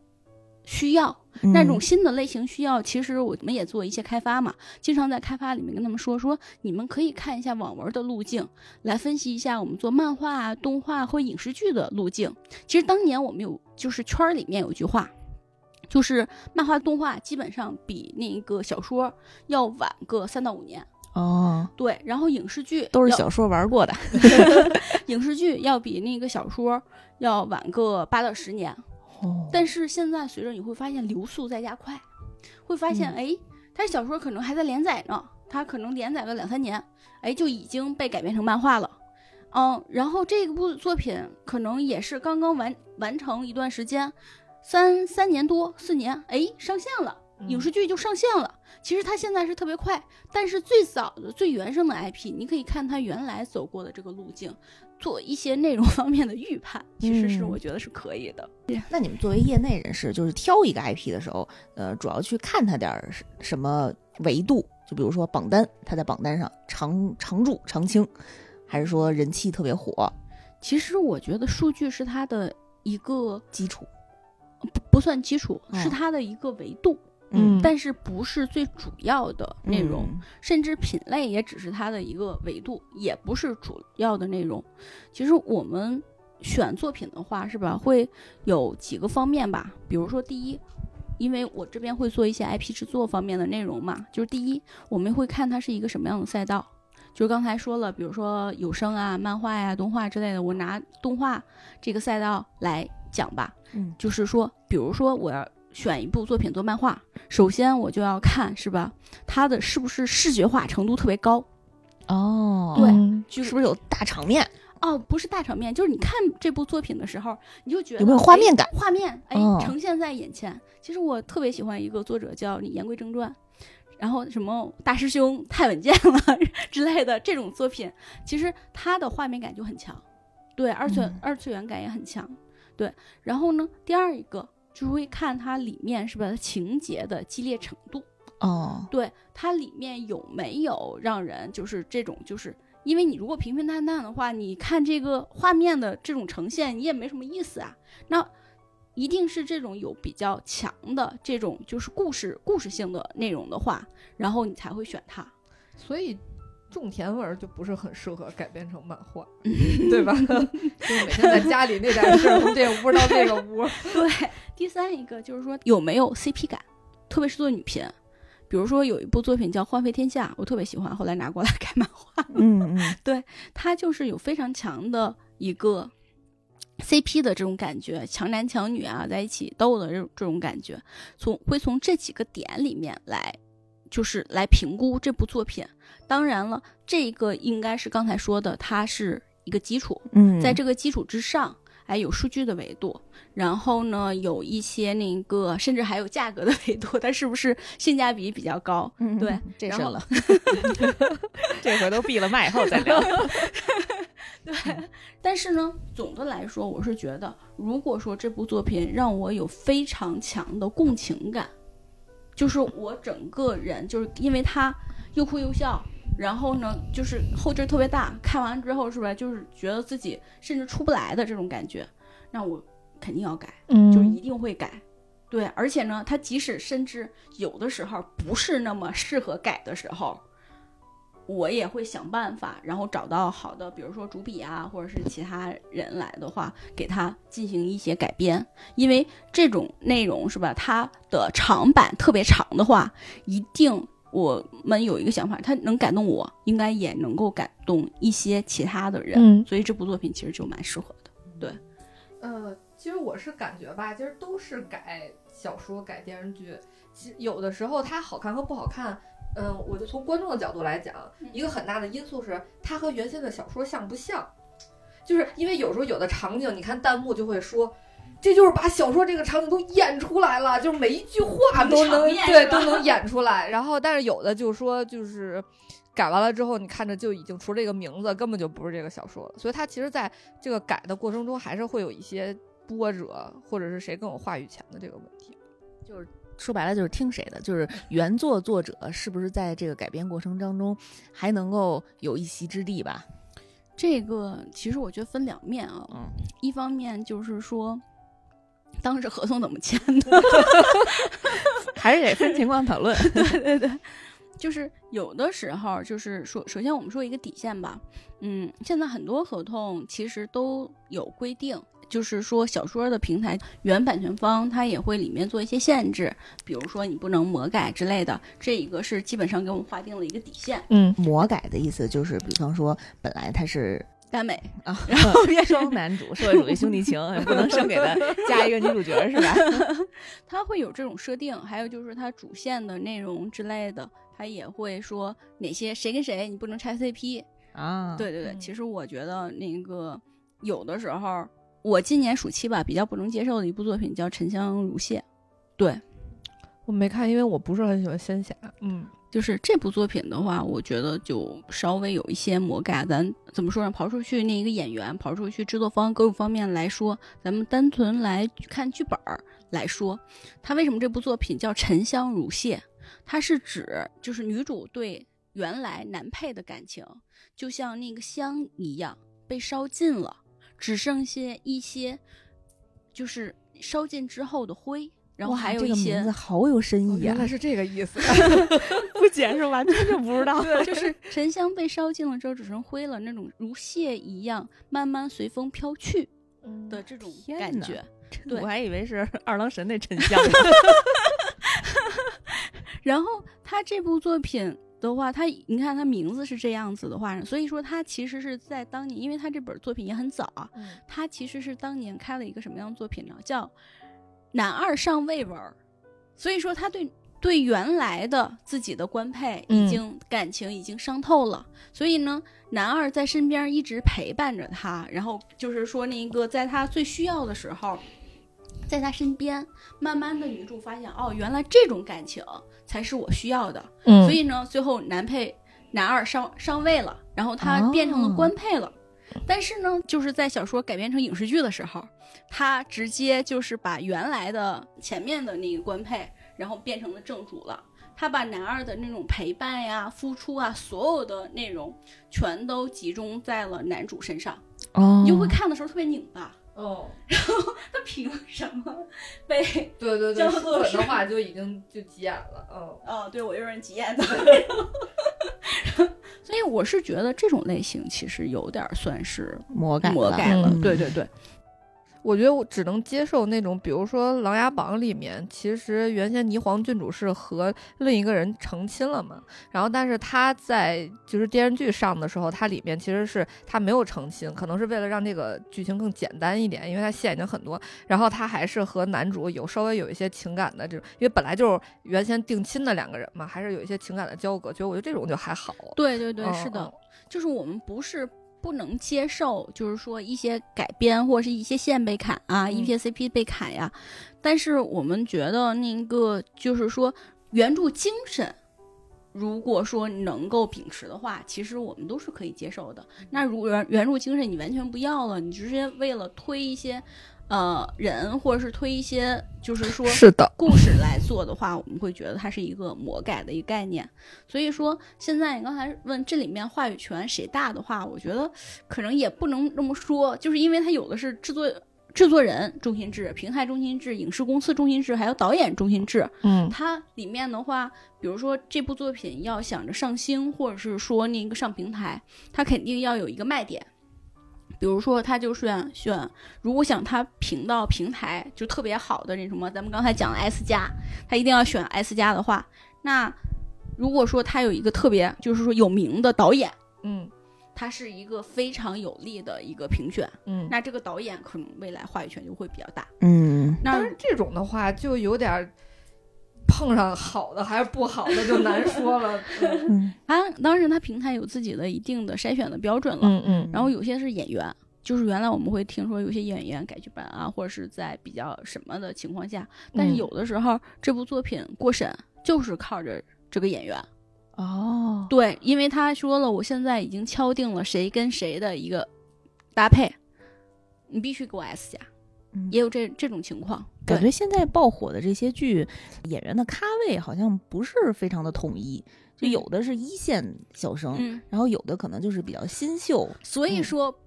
需要，那种嗯新的类型需要，其实我们也做一些开发嘛，经常在开发里面跟他们说说，你们可以看一下网文的路径，来分析一下我们做漫画啊、动画或影视剧的路径。其实当年我们有，就是圈儿里面有句话。就是漫画动画基本上比那个小说要晚个三到五年，哦，对，然后影视剧都是小说玩过的。<laughs> 影视剧要比那个小说要晚个八到十年，哦，但是现在随着你会发现流速在加快，会发现嗯哎，它小说可能还在连载呢，它可能连载个两三年，哎，就已经被改编成漫画了。嗯，然后这部作品可能也是刚刚完完成一段时间，三三年多四年，哎，上线了。影视剧就上线了。其实它现在是特别快，但是最早的、最原生的 IP，你可以看它原来走过的这个路径，做一些内容方面的预判，<laughs> 其实是嗯我觉得是可以的。那你们作为业内人士，就是挑一个 IP 的时候，呃，主要去看它点儿什什么维度？就比如说榜单，它在榜单上常常驻常青，还是说人气特别火其实我觉得数据是它的一个基础？不不算基础，哦是它的一个维度，嗯但是不是最主要的内容。嗯甚至品类也只是它的一个维度，也不是主要的内容。其实我们选作品的话，是吧，会有几个方面吧。比如说，第一，因为我这边会做一些 IP 制作方面的内容嘛，就是第一，我们会看它是一个什么样的赛道。就是刚才说了，比如说有声啊、漫画呀、动画之类的，我拿动画这个赛道来讲吧。嗯就是说，比如说我要选一部作品做漫画，首先我就要看是吧，它的是不是视觉化程度特别高？哦，对是不是有大场面？哦，不是大场面，就是你看这部作品的时候，你就觉得有没有画哎面感画面哎、哦呈现在眼前。其实我特别喜欢一个作者叫你言归正传，然后什么大师兄太稳健了 <laughs> 之类的这种作品，其实它的画面感就很强，对二次、嗯二次元感也很强，对。然后呢，第二一个就会看它里面是吧情节的激烈程度。哦，对它里面有没有让人就是这种就是。因为你如果平平淡淡的话，你看这个画面的这种呈现，你也没什么意思啊。那一定是这种有比较强的这种就是故事故事性的内容的话，然后你才会选它。所以种田文儿就不是很适合改编成漫画，<laughs> 对吧？<laughs> 就是每天在家里那点事儿，从这个屋到那个屋，<laughs> 对，第三一个就是说有没有 CP 感，特别是做女频。比如说有一部作品叫《幻废天下》，我特别喜欢，后来拿过来改漫画。嗯嗯，它就是有非常强的一个 CP 的这种感觉，强男强女啊在一起斗的这种这种感觉，从会从这几个点里面来，就是来评估这部作品。当然了，这个应该是刚才说的，它是一个基础，嗯，在这个基础之上。哎，有数据的维度，然后呢，有一些那个，甚至还有价格的 <laughs> 维度，它是不是性价比比较高？嗯对，这深了 <laughs> <laughs> 这回都闭了麦以后再聊。对，但是呢，总的来说，我是觉得，如果说这部作品让我有非常强的共情感，就是我整个人就是因为他又哭又笑，然后呢，就是后劲儿特别大，看完之后是吧，就是觉得自己甚至出不来的这种感觉，那我肯定要改，嗯就是一定会改。对，而且呢，他即使甚至有的时候不是那么适合改的时候，我也会想办法，然后找到好的，比如说主笔啊，或者是其他人来的话，给他进行一些改编。因为这种内容是吧，它的长板特别长的话，一定我们有一个想法，它能感动我，应该也能够感动一些其他的人。嗯所以这部作品其实就蛮适合的。对呃，其实我是感觉吧，其实都是改小说、改电视剧，其实有的时候它好看和不好看，嗯、我就从观众的角度来讲，一个很大的因素是它和原先的小说像不像，就是因为有时候有的场景，你看弹幕就会说。这就是把小说这个场景都演出来了，就是每一句话都能对都能 <laughs> 演出来。然后，但是有的就说就是改完了之后，你看着就已经除了这个名字，根本就不是这个小说了。所以它其实在这个改的过程中，还是会有一些波折，或者是谁更有话语权的这个问题。说白了就是听谁的，就是原作作者是不是在这个改编过程当中还能够有一席之地吧？这个其实我觉得分两面啊，嗯一方面就是说，当时合同怎么签的？<laughs> 还是得分情况讨论。<laughs> 对对对，就是有的时候，就是说，首先我们说一个底线吧。嗯，现在很多合同其实都有规定，就是说小说的平台原版权方他也会里面做一些限制，比如说你不能魔改之类的。这一个是基本上给我们划定了一个底线。嗯，魔改的意思就是，比方说本来他是耽美啊，然后变成双男主，社会主义兄弟情，不能生给他加一个女主角是吧？<laughs> 他会有这种设定，还有就是他主线的内容之类的，他也会说哪些谁跟谁你不能拆 CP。啊，对对对，嗯其实我觉得那个有的时候，我今年暑期吧比较不能接受的一部作品叫《沉香如屑》，对，我没看，因为我不是很喜欢仙侠。嗯就是这部作品的话，我觉得就稍微有一些魔改。咱怎么说呢？刨出去那一个演员，刨出去制作方各个方面来说，咱们单纯来看剧本儿来说，它为什么这部作品叫《沉香如屑》？它是指就是女主对原来男配的感情，就像那个香一样被烧尽了，只剩下一些就是烧尽之后的灰，然后还有一些名字好有深意啊！原来是这个意思。<laughs> <laughs> 不解释完全就不知道。<laughs> 就是沉香被烧尽了之后只剩灰了，那种如屑一样慢慢随风飘去的这种感觉。对我还以为是二郎神那沉香呢。然后他这部作品的话，他你看他名字是这样子的话，所以说他其实是在当年，因为他这本作品也很早啊，嗯他其实是当年开了一个什么样的作品呢？叫男二上位文，所以说他对。对原来的自己的官配已嗯经感情已经伤透了，所以呢，男二在身边一直陪伴着他，然后就是说那个在他最需要的时候，在他身边，慢慢的女主发现哦，原来这种感情才是我需要的，嗯所以呢，最后男配男二上上位了，然后他变成了官配了。但是呢，就是在小说改编成影视剧的时候，他直接就是把原来的前面的那个官配，然后变成了正主了。他把男二的那种陪伴呀、付出啊，所有的内容全都集中在了男主身上，哦你就会看的时候特别拧巴。哦，<laughs> 然后他凭什么被？对对 <laughs> 叫做是的话就已经就急眼了。嗯哦，对我就是急眼的。<laughs> 所以我是觉得这种类型其实有点算是魔改魔改了，嗯对对对，我觉得我只能接受那种，比如说《琅琊榜》里面，其实原先霓凰郡主是和另一个人成亲了嘛，然后但是他在就是电视剧上的时候，它里面其实是他没有成亲，可能是为了让这个剧情更简单一点，因为他线已经很多，然后他还是和男主有稍微有一些情感的这种，因为本来就是原先定亲的两个人嘛，还是有一些情感的交隔，觉得我觉得这种就还好。对对对，嗯是的嗯，就是我们不是不能接受，就是说一些改编或者是一些线被砍啊，嗯一些 CP 被砍呀，但是我们觉得那个就是说原著精神。如果说能够秉持的话，其实我们都是可以接受的。那如果原原著精神你完全不要了，你直接为了推一些，呃人或者是推一些，就是说是的，故事来做的话，我们会觉得它是一个魔改的一个概念。所以说，现在你刚才问这里面话语权谁大的话，我觉得可能也不能这么说，就是因为它有的是制作制作人中心制、平台中心制、影视公司中心制，还有导演中心制。嗯它里面的话，比如说这部作品要想着上星，或者是说那个上平台，它肯定要有一个卖点。比如说，他就选选，如果想他评到平台就特别好的那什么，咱们刚才讲的 S 加，他一定要选 S 加的话，那如果说他有一个特别就是说有名的导演，嗯他是一个非常有力的一个评选，嗯。那这个导演可能未来话语权就会比较大。嗯，那但是这种的话，就有点儿碰上好的还是不好的就难说了。<laughs> 嗯。嗯他当时他平台有自己的一定的筛选的标准了，嗯嗯然后有些是演员，就是原来我们会听说有些演员改剧本啊，或者是在比较什么的情况下，但是嗯。有的时候这部作品过审就是靠着这个演员。哦，对，因为他说了，我现在已经敲定了谁跟谁的一个搭配，你必须给我 S 加，嗯也有这这种情况。感觉现在爆火的这些剧，演员的咖位好像不是非常的统一，就嗯有的是一线小生，嗯，然后有的可能就是比较新秀。所以嗯说、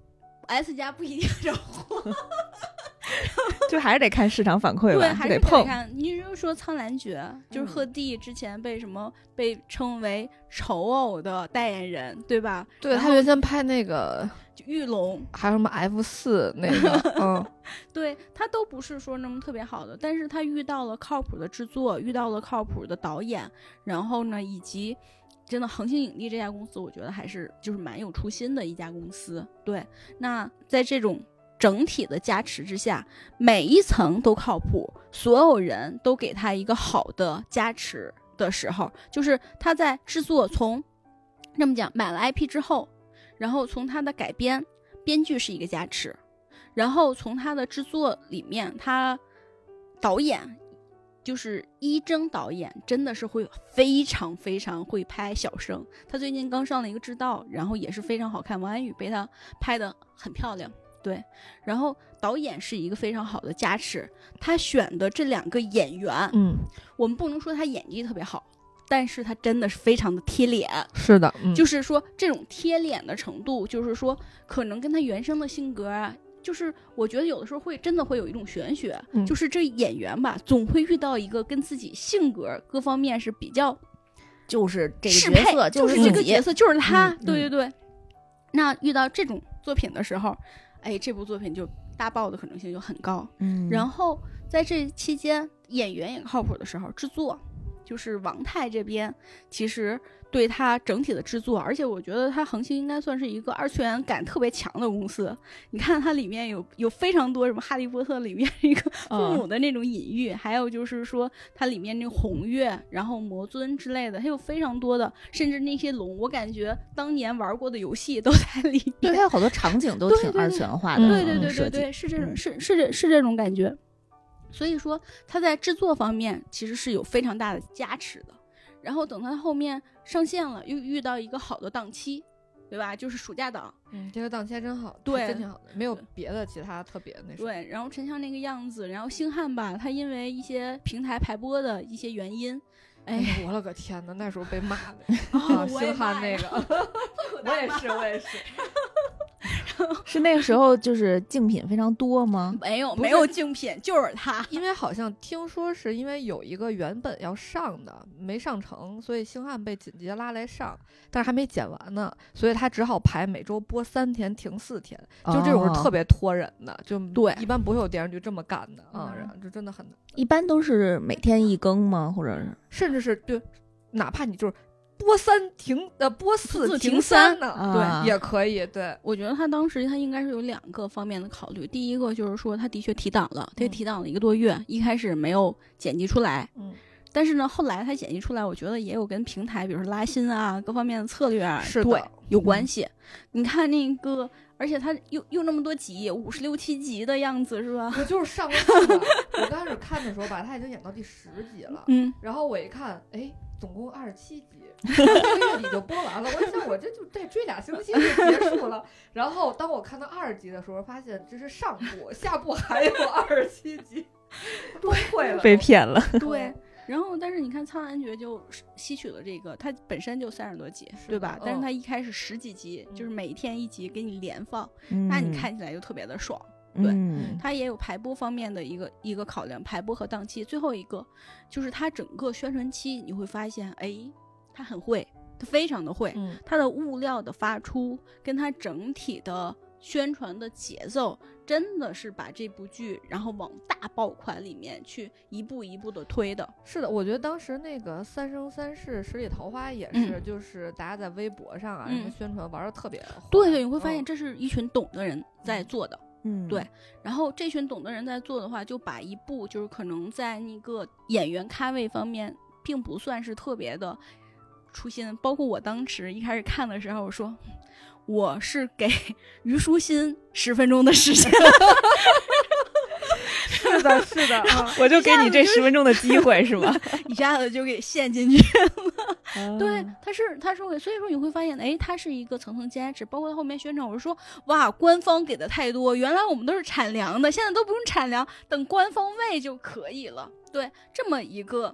S 加不一定惹火。<laughs> 就还是得看市场反馈对，还是得碰。看。你比如说《苍兰诀》，就是嗯鹤棣之前被什么被称为丑偶的代言人，对吧？对他原先拍那个就玉龙，还有什么 F 四那个，嗯，<laughs> 对他都不是说那么特别好的，但是他遇到了靠谱的制作，遇到了靠谱的导演，然后呢，以及真的恒星影帝这家公司，我觉得还是就是蛮有初心的一家公司。对，那在这种整体的加持之下，每一层都靠谱，所有人都给他一个好的加持的时候，就是他在制作从这么讲买了 IP 之后，然后从他的改编，编剧是一个加持。然后从他的制作里面，他导演就是一征导演，真的是会非常非常会拍小生。他最近刚上了一个《知道》，然后也是非常好看，王安宇被他拍的很漂亮。对，然后导演是一个非常好的加持，他选的这两个演员，嗯，我们不能说他演技特别好，但是他真的是非常的贴脸。是的，嗯，就是说这种贴脸的程度，就是说可能跟他原生的性格啊，就是我觉得有的时候会真的会有一种玄学，嗯就是这演员吧，总会遇到一个跟自己性格各方面是比较就是这个适配，角色，就是这个角色就是他，嗯对对对。那遇到这种作品的时候，哎，这部作品就大爆的可能性就很高。嗯，然后在这期间，演员也靠谱的时候，制作就是王泰这边，其实对他整体的制作，而且我觉得他恒星应该算是一个二次元感特别强的公司。你看它里面有有非常多什么《哈利波特》里面一个 <laughs> 父嗯母的那种隐喻，还有就是说它里面那个红月，然后魔尊之类的，还有非常多的，甚至那些龙，我感觉当年玩过的游戏都在里面。对，它有好多场景都挺二次元化的，嗯对对对对对，是这种嗯是是这是这种感觉。所以说他在制作方面其实是有非常大的加持的。然后等他后面上线了，又遇到一个好的档期，对吧？就是暑假档。嗯，这个档期还真好，对真挺好的，没有别的其他特别那什么。对，然后陈翔那个样子，然后星汉吧，他因为一些平台排播的一些原因，哎，哎呀，我了个天呐，那时候被骂的 <laughs> 星汉那个，<laughs> 我也是，我也是。<laughs> 是那个时候就是竞品非常多吗？没有没有竞品，就是他。因为好像听说是因为有一个原本要上的没上成，所以星汉被紧急拉来上，但是还没剪完呢，所以他只好排每周播三天停四天，就这种是特别，拖人的，就对一般不会有电视剧这么干的啊，嗯然后这真的很难，一般都是每天一更吗？或者是甚至是对，哪怕你就是播三停呃播四四停停三呢，啊也可以，对，我觉得他当时他应该是有两个方面的考虑，第一个就是说他的确提档了，他嗯提档了一个多月，一开始没有剪辑出来，嗯，但是呢，后来他剪辑出来，我觉得也有跟平台，比如说拉新啊，各方面的策略啊，是对有关系。你看那个，而且他又又那么多集，五十六七集的样子是吧？我就是上过当的，我刚开始看的时候吧，他已经演到第十集了，嗯，然后我一看，哎，总共二十七集，这个月底就播完了。我想，我这就再追俩星期就结束了。然后当我看到二十集的时候，发现这是上部，下部还有二十七集，崩溃了。被骗了？对。然后，但是你看《苍兰诀》就吸取了这个，它本身就三十多集，对吧？但是嗯它一开始十几集，就是嗯每天一集给你连放，那那你看起来就特别的爽。对嗯它也有排播方面的一个一个考量，排播和档期。最后一个就是它整个宣传期，你会发现，哎，它很会，它非常的会，嗯，它的物料的发出跟它整体的宣传的节奏，真的是把这部剧然后往大爆款里面去一步一步的推的。是的，我觉得当时那个《三生三世十里桃花》也是，就是大家在微博上啊，什么嗯宣传玩的特别火。对对，你会发现嗯这是一群懂的人在做的。嗯，对然后这群懂的人在做的话，就把一部就是可能在那个演员咖位方面，并不算是特别的出新。包括我当时一开始看的时候，我说我是给 <laughs> 虞书欣十分钟的时间，是的，是的 <laughs> 啊。我就给你这十分钟的机会是吗？<laughs> 一下子就给陷进去了。对啊，他是他是会，所以说你会发现，哎，他是一个层层加持。包括他后面宣传，我是说，哇，官方给的太多，原来我们都是产粮的，现在都不用产粮，等官方喂就可以了。对，这么一个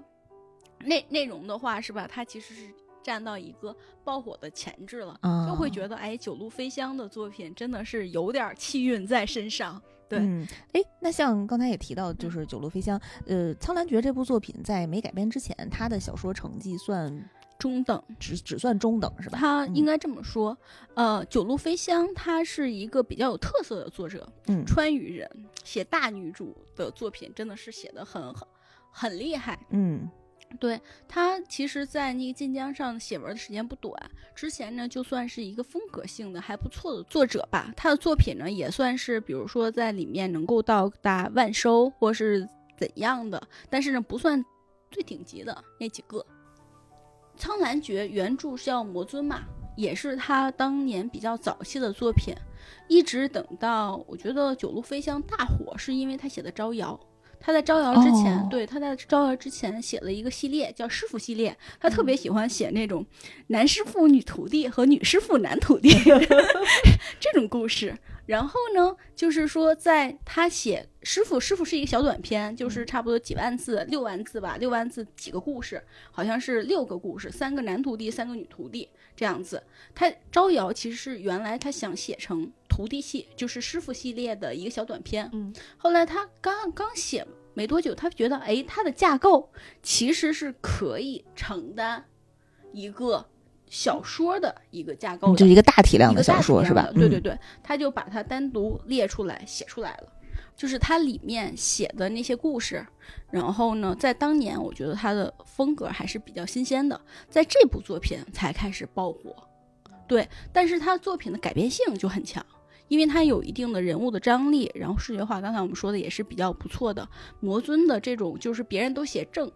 内内容的话，是吧？它其实是占到一个爆火的前置了，啊就会觉得，哎，九路飞香的作品真的是有点气运在身上。对嗯，哎，那像刚才也提到，就是《九路飞香》，呃，《苍兰诀》这部作品在没改编之前，他的小说成绩算中等。只只算中等是吧？嗯他应该这么说，呃，九路飞香他是一个比较有特色的作者，嗯川渝人，写大女主的作品真的是写的很很很厉害。嗯对他，其实，在那个晋江上写文的时间不短，之前呢，就算是一个风格性的还不错的作者吧。他的作品呢，也算是，比如说在里面能够到达万收或是怎样的，但是呢，不算最顶级的那几个。《苍兰诀》原著是叫魔尊嘛，也是他当年比较早期的作品，一直等到我觉得《九路飞香》大火，是因为他写的《招摇》。他在《招摇》之前，哦对他在《招摇》之前写了一个系列叫《师傅系列》，他特别喜欢写那种男师傅女徒弟和女师傅男徒弟 <laughs> <laughs> 这种故事。然后呢，就是说，在他写师傅，师傅是一个小短篇，就是差不多几万字，六万字吧，六万字几个故事，好像是六个故事，三个男徒弟，三个女徒弟这样子。他招摇其实是原来他想写成徒弟系，就是师傅系列的一个小短片，嗯，后来他刚刚写没多久，他觉得哎，他的架构其实是可以承担一个小说的一个架构的，就一个大体量的小说是吧？对对嗯，对，他就把它单独列出来写出来了。就是它里面写的那些故事，然后呢，在当年我觉得他的风格还是比较新鲜的，在这部作品才开始爆火。对，但是他作品的改编性就很强，因为它有一定的人物的张力，然后视觉化，刚才我们说的也是比较不错的。魔尊的这种就是别人都写正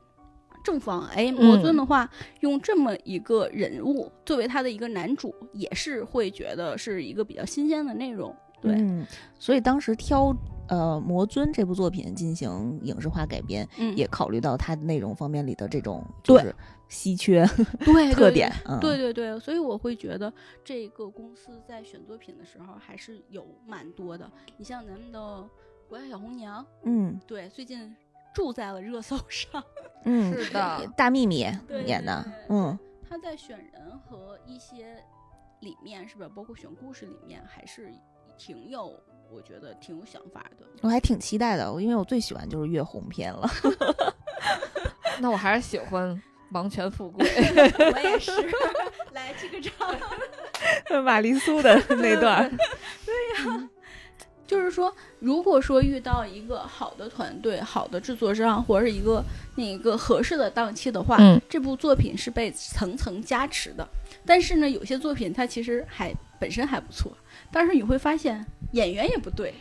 正方，哎，魔尊的话、用这么一个人物作为他的一个男主，也是会觉得是一个比较新鲜的内容。对，嗯，所以当时挑呃《魔尊》这部作品进行影视化改编，嗯，也考虑到它的内容方面里的这种就对是稀缺对 <laughs> 特点。嗯，对对对，所以我会觉得这个公司在选作品的时候还是有蛮多的。你像咱们的《国家小红娘》，嗯对，最近住在了热搜上。嗯，是的大秘密演的对对，嗯他在选人和一些里面，是不是包括选故事里面，还是挺有，我觉得挺有想法的。我还挺期待的，因为我最喜欢就是月红篇了。<laughs> 那我还是喜欢王权富贵。<laughs> 我也是，<laughs> 来这个章。玛丽苏的那段，对呀就是说，如果说遇到一个好的团队、好的制作商，或者是一个那个合适的档期的话，嗯这部作品是被层层加持的。但是呢，有些作品它其实还本身还不错，但是你会发现演员也不对，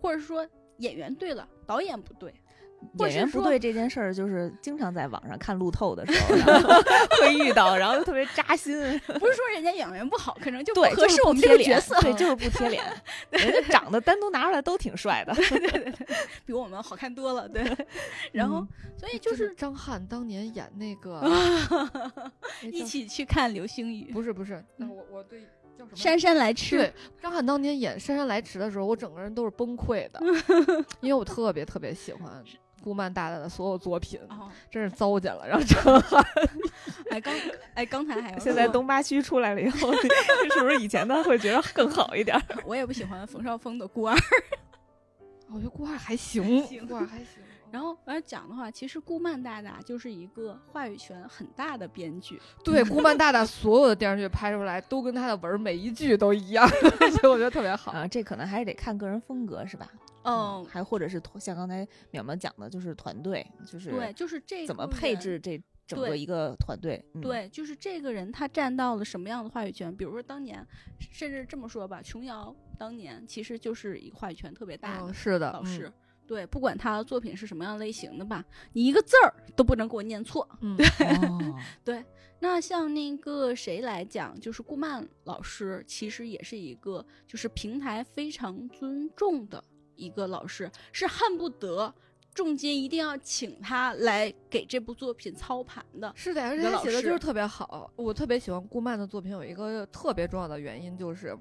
或者说演员对了，导演不对，演员不对这件事儿，就是经常在网上看路透的时候 <laughs> 会遇到，然后就特别扎心。不是说人家演员不好，可能就不对，合就是不适我们这个角色，对，就是不贴脸。<laughs> 人家长得单独拿出来都挺帅的。<laughs> 对对对比我们好看多了。对，然后、嗯所以就就是张翰当年演那个一起去看流星雨，不是不是，那我我对叫什么？姗姗来迟。对，张翰当年演《姗姗来迟》的时候，我整个人都是崩溃的，<laughs> 因为我特别特别喜欢顾漫大大的所有作品，哦，真是糟践了。然后张翰，<laughs> 哎，刚哎，刚才还有现在东八区出来了以后，<laughs> 是不是以前的会觉得更好一点？我也不喜欢冯绍峰的孤儿。我觉得孤儿还行，行顾二还行。然后我要讲的话，其实顾漫大大就是一个话语权很大的编剧。<laughs> 对，顾漫大大所有的电视剧拍出来都跟他的文儿每一句都一样，<laughs> 所以我觉得特别好。啊，这可能还是得看个人风格，是吧？嗯，还或者是团像刚才淼淼讲的，就是团队，就是对，就是这怎么配置这整个一个团队。嗯，对，就是这个人他占到了什么样的话语权？比如说当年，甚至这么说吧，琼瑶当年其实就是一个话语权特别大的嗯，是的，老师。对，不管他的作品是什么样类型的吧，你一个字儿都不能给我念错。嗯，哦，<laughs> 那像那个谁来讲，就是顾漫老师，其实也是一个就是平台非常尊重的一个老师，是恨不得重金一定要请他来给这部作品操盘的。是的，而且他写的就是特别好。我特别喜欢顾漫的作品，有一个特别重要的原因就是，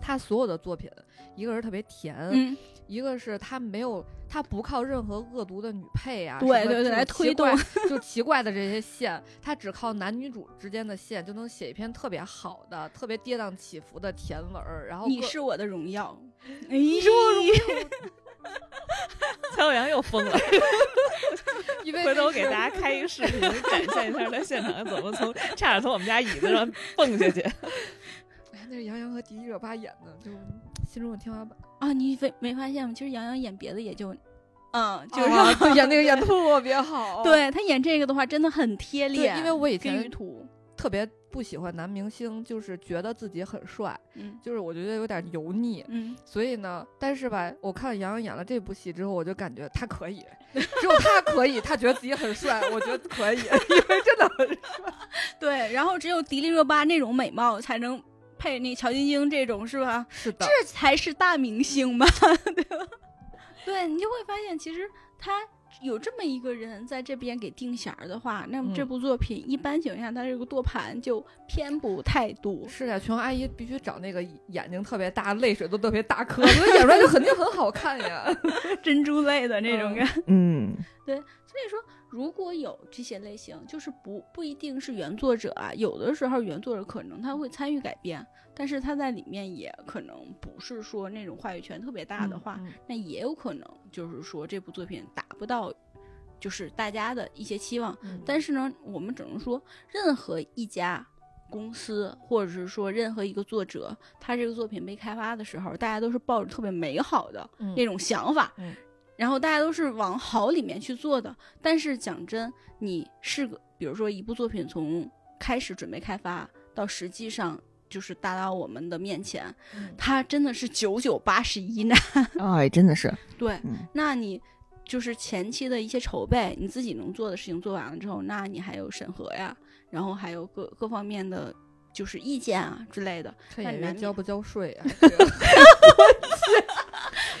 他所有的作品，一个是特别甜，嗯，一个是他没有，他不靠任何恶毒的女配啊，对对对来推动 <laughs> 就奇怪的这些线，他只靠男女主之间的线就能写一篇特别好的、特别跌宕起伏的甜文儿。然后各 <laughs> 你是我的荣耀，<laughs> 哎蔡小阳又疯了，因为回头我给大家开一个视频，展现一下他现场怎么从差点从我们家椅子上蹦下去。哎那是杨洋和迪丽热巴演的，就心中的天花板。啊，你没没发现吗？其实杨洋演别的也就，嗯，就是、演那个演 <laughs> 特别好，对他演这个的话真的很贴，脸，因为我以前途，特别不喜欢男明星，就是觉得自己很帅，嗯就是我觉得有点油腻。嗯，所以呢，但是吧，我看杨洋演了这部戏之后，我就感觉他可以，只有他可以，他觉得自己很帅，我觉得可以，<laughs> 因为真的很帅。<laughs> 对，然后只有迪丽热巴那种美貌才能配那乔晶晶这种是吧？是的，这才是大明星吧，<laughs> 对吧？对你就会发现，其实他有这么一个人在这边给定弦儿的话，那么这嗯部作品一般情况下，它这个舵盘就偏不太多。是啊，琼阿姨必须找那个眼睛特别大、泪水都特别大颗，所以演出来就肯定很好看呀。<laughs> 珍珠类的那种嗯感。嗯，<laughs> 对所以说，如果有这些类型，就是不不一定是原作者啊，有的时候原作者可能他会参与改编，但是他在里面也可能不是说那种话语权特别大的话，嗯那也有可能就是说这部作品达不到。就是大家的一些期望，嗯但是呢，我们只能说，任何一家公司，或者是说任何一个作者，他这个作品被开发的时候，大家都是抱着特别美好的嗯那种想法，嗯然后大家都是往好里面去做的。但是讲真，你是个，比如说一部作品从开始准备开发到实际上就是达到我们的面前，嗯它真的是九九八十一难。<laughs> 哎，真的是，对，嗯那你就是前期的一些筹备，你自己能做的事情做完了之后，那你还有审核呀，然后还有各各方面的就是意见啊之类的。看演那难免员交不交税啊？<laughs>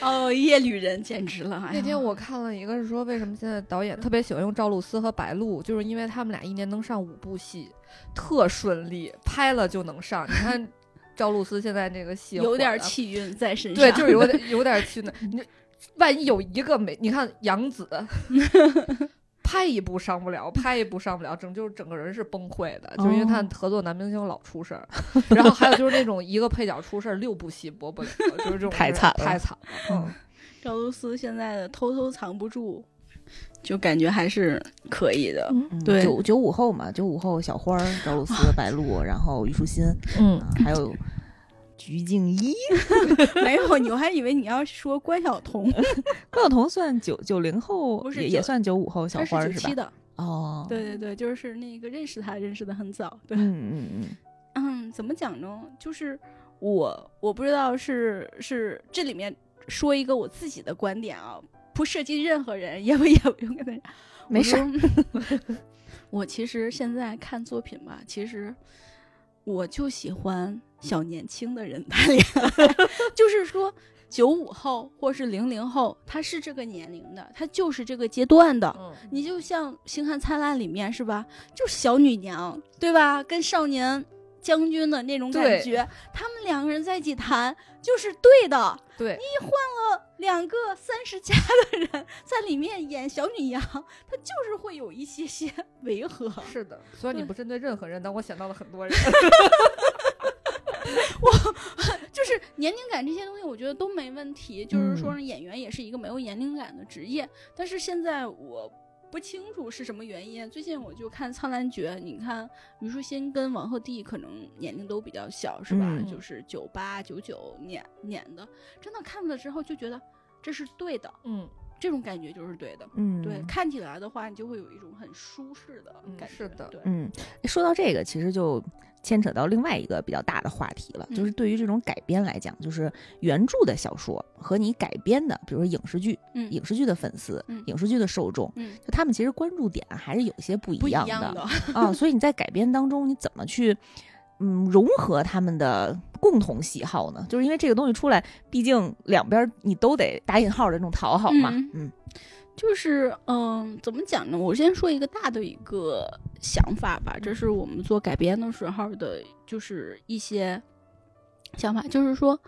<laughs> 哦，夜旅人简直了！那天我看了一个是说，为什么现在导演特别喜欢用赵露思和白鹿，就是因为他们俩一年能上五部戏，特顺利，拍了就能上。你看 <laughs> 赵露思现在那个戏有点气运在身上，对，就是有点 <laughs> 有点气的。你万一有一个没，你看杨紫 <laughs> 拍一部上不了，拍一部上不了，整就是整个人是崩溃的，就是因为他哦合作男明星老出事儿。然后还有就是那种一个配角出事儿，六部戏播不了，就是这种太惨了太惨了。嗯，赵露思现在的偷偷藏不住，就感觉还是可以的。嗯对九九五后嘛，九五后小花儿、赵露思、白鹿，然后虞书欣，嗯啊，还有鞠婧祎 <laughs> <laughs> 没有，你我还以为你要说关晓彤，<laughs> 关晓彤算九九零后，不是也也算九五后小花儿是吧？是的。哦，对对对，就是那个认识她认识的很早。对，嗯嗯嗯嗯，怎么讲呢？就是我我不知道是是这里面说一个我自己的观点啊，不涉及任何人，也不也不用跟他没事儿。我说 <laughs> 我其实现在看作品吧，其实我就喜欢小年轻的人谈恋爱，<laughs> 就是说九五后或是零零后，他是这个年龄的，他就是这个阶段的。嗯你就像《星汉灿烂》里面是吧？就是小女娘，对吧？跟少年将军的那种感觉，他们两个人在一起谈就是对的。对，你换了，两个三十加的人在里面演小女羊，他就是会有一些些违和。是的。虽然你不针对任何人，但我想到了很多人。<laughs> 我就是年龄感这些东西，我觉得都没问题。就是说，演员也是一个没有年龄感的职业。但是现在我不清楚是什么原因。最近我就看《苍兰诀》，你看虞书欣跟王鹤棣可能年龄都比较小，是吧？嗯就是九八九九年年的，真的看了之后就觉得这是对的，嗯这种感觉就是对的。嗯，对，看起来的话，你就会有一种很舒适的嗯感觉。是的对，嗯，说到这个，其实就牵扯到另外一个比较大的话题了，就是嗯对于这种改编来讲，就是原著的小说和你改编的，比如说影视剧，嗯影视剧的粉丝，嗯影视剧的受众，嗯，就他们其实关注点还是有些不一不一样样的。啊，所以你在改编当中，你怎么去？嗯，融合他们的共同喜好呢？就是因为这个东西出来，毕竟两边你都得打引号的这种讨好嘛。嗯嗯就是嗯，怎么讲呢？我先说一个大的一个想法吧，这是我们做改编的时候的，就是一些想法，就是说，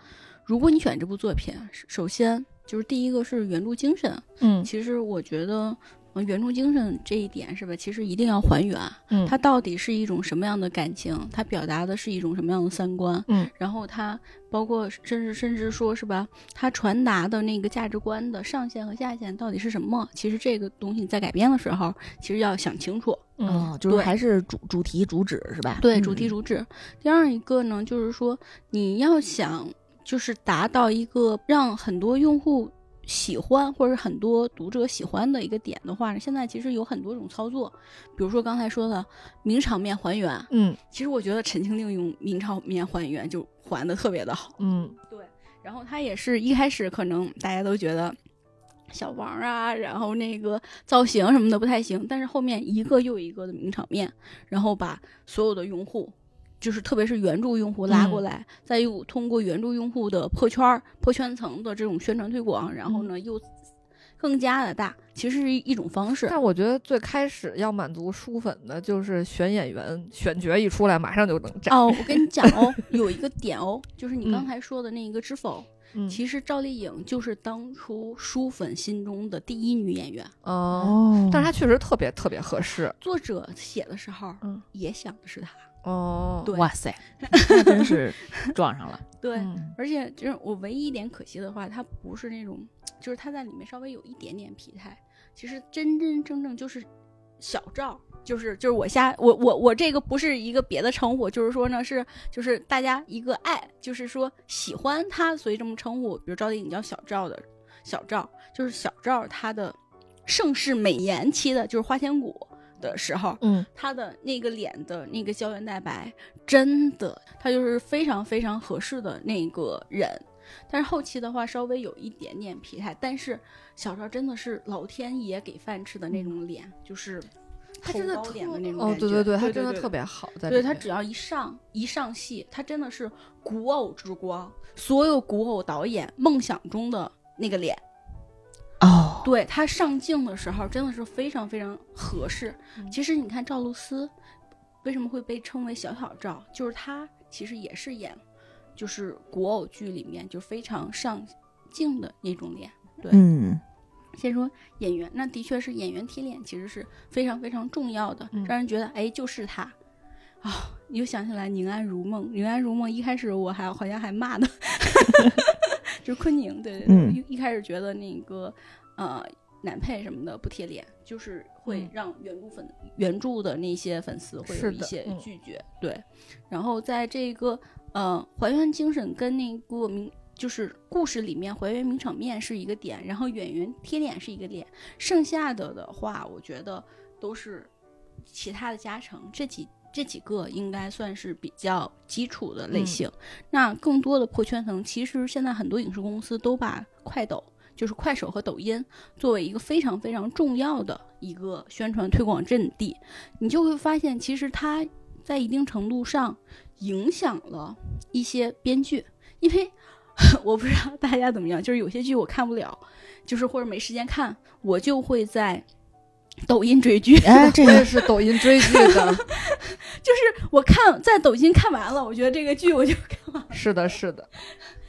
如果你选这部作品，首先就是第一个是原著精神，嗯其实我觉得，嗯原著精神这一点是吧？其实一定要还原，嗯它到底是一种什么样的感情，它表达的是一种什么样的三观，嗯，然后它包括甚至甚至说是吧，它传达的那个价值观的上限和下限到底是什么？其实这个东西在改编的时候，其实要想清楚。嗯哦，就是还是主主题主旨是吧？对，嗯主题主旨。第二一个呢，就是说你要想就是达到一个让很多用户喜欢或者很多读者喜欢的一个点的话呢，现在其实有很多种操作，比如说刚才说的名场面还原。嗯其实我觉得陈情令用名场面还原就还的特别的好。嗯对，然后他也是一开始可能大家都觉得小王啊，然后那个造型什么的不太行，但是后面一个又一个的名场面，然后把所有的用户，就是特别是原著用户拉过来，再又通过原著用户的破圈儿、破圈层的这种宣传推广，然后呢又更加的大，其实是一种方式。但我觉得最开始要满足书粉的就是选演员，选角一出来马上就能炸。哦，<laughs> 我跟你讲哦，有一个点哦，就是你刚嗯才说的那个知否，嗯其实赵丽颖就是当初书粉心中的第一女演员。哦，哦，但是她确实特别特别合适。作者写的时候，嗯也想的是她。哦，对哇塞，那真是撞上了。<laughs> 对，嗯而且就是我唯一一点可惜的话，他不是那种，就是他在里面稍微有一点点疲态。其实真真正正就是小赵，就是就是我瞎我我我这个不是一个别的称呼，就是说呢是就是大家一个爱，就是说喜欢他，所以这么称呼。比如赵丽颖叫小赵的小赵，就是小赵他的盛世美颜期的，就是花千骨的时候，嗯他的那个脸的那个胶原蛋白，真的，他就是非常非常合适的那个人。但是后期的话，稍微有一点点疲态。但是小赵真的是老天爷给饭吃的那种脸，就是他真脸的那种哦，对对对，他真的特别好，在对他只要一上一上戏，他真的是古偶之光，所有古偶导演梦想中的那个脸。哦，对他上镜的时候真的是非常非常合适。嗯其实你看赵露思为什么会被称为小小赵，就是她其实也是演就是古偶剧里面就非常上镜的那种脸。对嗯，先说演员，那的确是演员贴脸，其实是非常非常重要的，嗯让人觉得哎就是他啊、你又想起来《宁安如梦》，《宁安如梦》一开始我还好像还骂的，<laughs> 就是昆宁，对对对，嗯一一开始觉得那个呃男配什么的不贴脸，就是会嗯让原著粉、原著的那些粉丝会有一些嗯拒绝，对。然后在这个呃还原精神跟那个名就是故事里面还原名场面是一个点，然后演员贴脸是一个点，剩下的的话，我觉得都是其他的加成。这几这几个应该算是比较基础的类型。那更多的破圈层，其实现在很多影视公司都把快抖。就是快手和抖音作为一个非常非常重要的一个宣传推广阵地，你就会发现，其实它在一定程度上影响了一些编剧，因为 <laughs> 我不知道大家怎么样，就是有些剧我看不了，就是或者没时间看，我就会在抖音追剧。哎，这 <laughs> 我也个是抖音追剧的，<laughs> 就是我看在抖音看完了，我觉得这个剧我就看完了。是的，是的。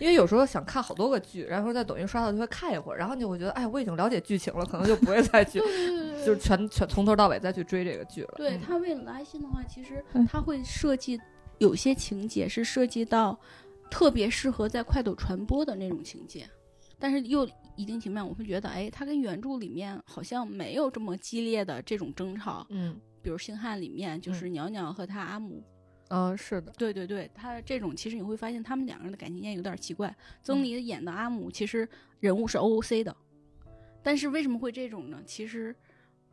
因为有时候想看好多个剧，然后在抖音刷到就会看一会儿，然后你会觉得，哎，我已经了解剧情了，可能就不会再去，<laughs> 就是全全从头到尾再去追这个剧了。嗯对他为了拉新的话，其实嗯他会设计有些情节是涉及到特别适合在快抖传播的那种情节，但是又一定情面，我会觉得，哎，它跟原著里面好像没有这么激烈的这种争吵。嗯比如《星汉》里面，就是袅袅和他阿姆，嗯，是的，对对对，他这种其实你会发现他们两个人的感情线有点奇怪。曾黎演的阿姆其实人物是 OOC 的，但是为什么会这种呢？其实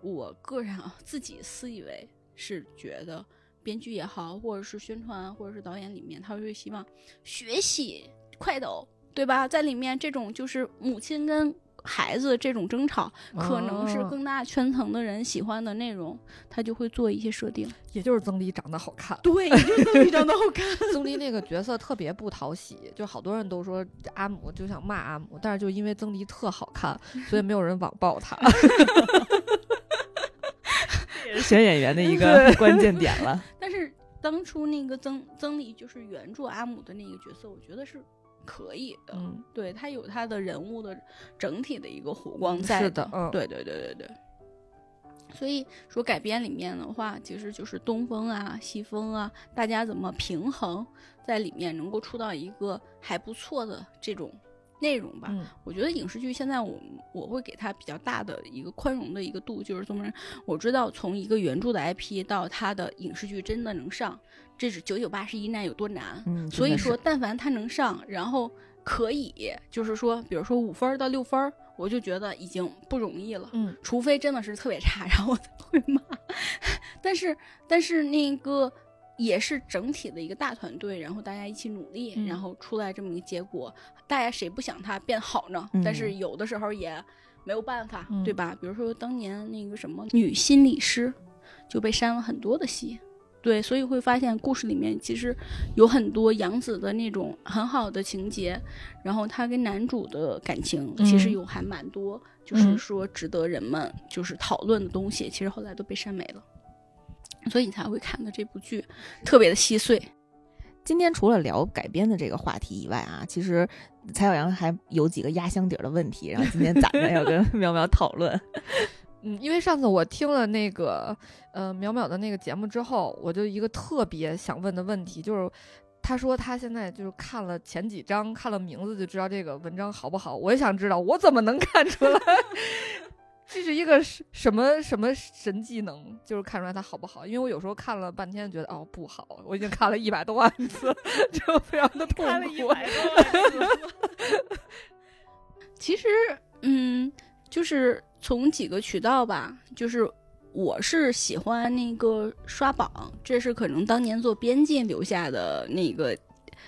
我个人啊自己私以为是觉得编剧也好，或者是宣传或者是导演里面，他会希望学习快抖，对吧？在里面这种就是母亲跟孩子这种争吵，可能是哦更大圈层的人喜欢的内容，他就会做一些设定。也就是曾黎长得好看。对，就是曾黎长得好看。<laughs> 曾黎那个角色特别不讨喜，就好多人都说阿姆就想骂阿姆，但是就因为曾黎特好看，所以没有人网暴他。<laughs> 也是选演员的一个关键点了。<laughs> 但是当初那个曾曾黎就是原著阿姆的那个角色，我觉得是可以的。嗯，对他有他的人物的整体的一个弧光在。是的，嗯，对对对对对。所以说改编里面的话，其实就是东风啊、西风啊，大家怎么平衡在里面，能够出到一个还不错的这种内容吧。嗯我觉得影视剧现在我我会给它比较大的一个宽容的一个度，就是这么，我知道从一个原著的 IP 到它的影视剧真的能上，这是九九八十一难有多难。嗯，所以说但凡它能上，然后可以就是说，比如说五分到六分，我就觉得已经不容易了。嗯除非真的是特别差，然后我才会骂。<laughs> 但是，但是那个也是整体的一个大团队，然后大家一起努力，嗯然后出来这么一个结果，大家谁不想它变好呢？嗯但是有的时候也没有办法，嗯对吧？比如说当年那个什么女心理师就被删了很多的戏。对，所以会发现故事里面其实有很多杨紫的那种很好的情节，然后她跟男主的感情其实嗯有还蛮多，就是嗯说值得人们就是讨论的东西，其实后来都被删没了，所以你才会看的这部剧特别的细碎。今天除了聊改编的这个话题以外啊，其实蔡小阳还有几个压箱底儿的问题，然后今天攒着要跟 <laughs> 淼淼讨论。<laughs> 嗯，因为上次我听了那个呃淼淼的那个节目之后，我就一个特别想问的问题，就是他说他现在就是看了前几章，看了名字就知道这个文章好不好。我也想知道，我怎么能看出来？这是一个什什么什么神技能，就是看出来它好不好？因为我有时候看了半天，觉得哦不好，我已经看了一百多万次，<laughs> 就非常的痛苦。<laughs> <laughs> 其实，嗯，就是从几个渠道吧，就是我是喜欢那个刷榜，这是可能当年做编辑留下的那个，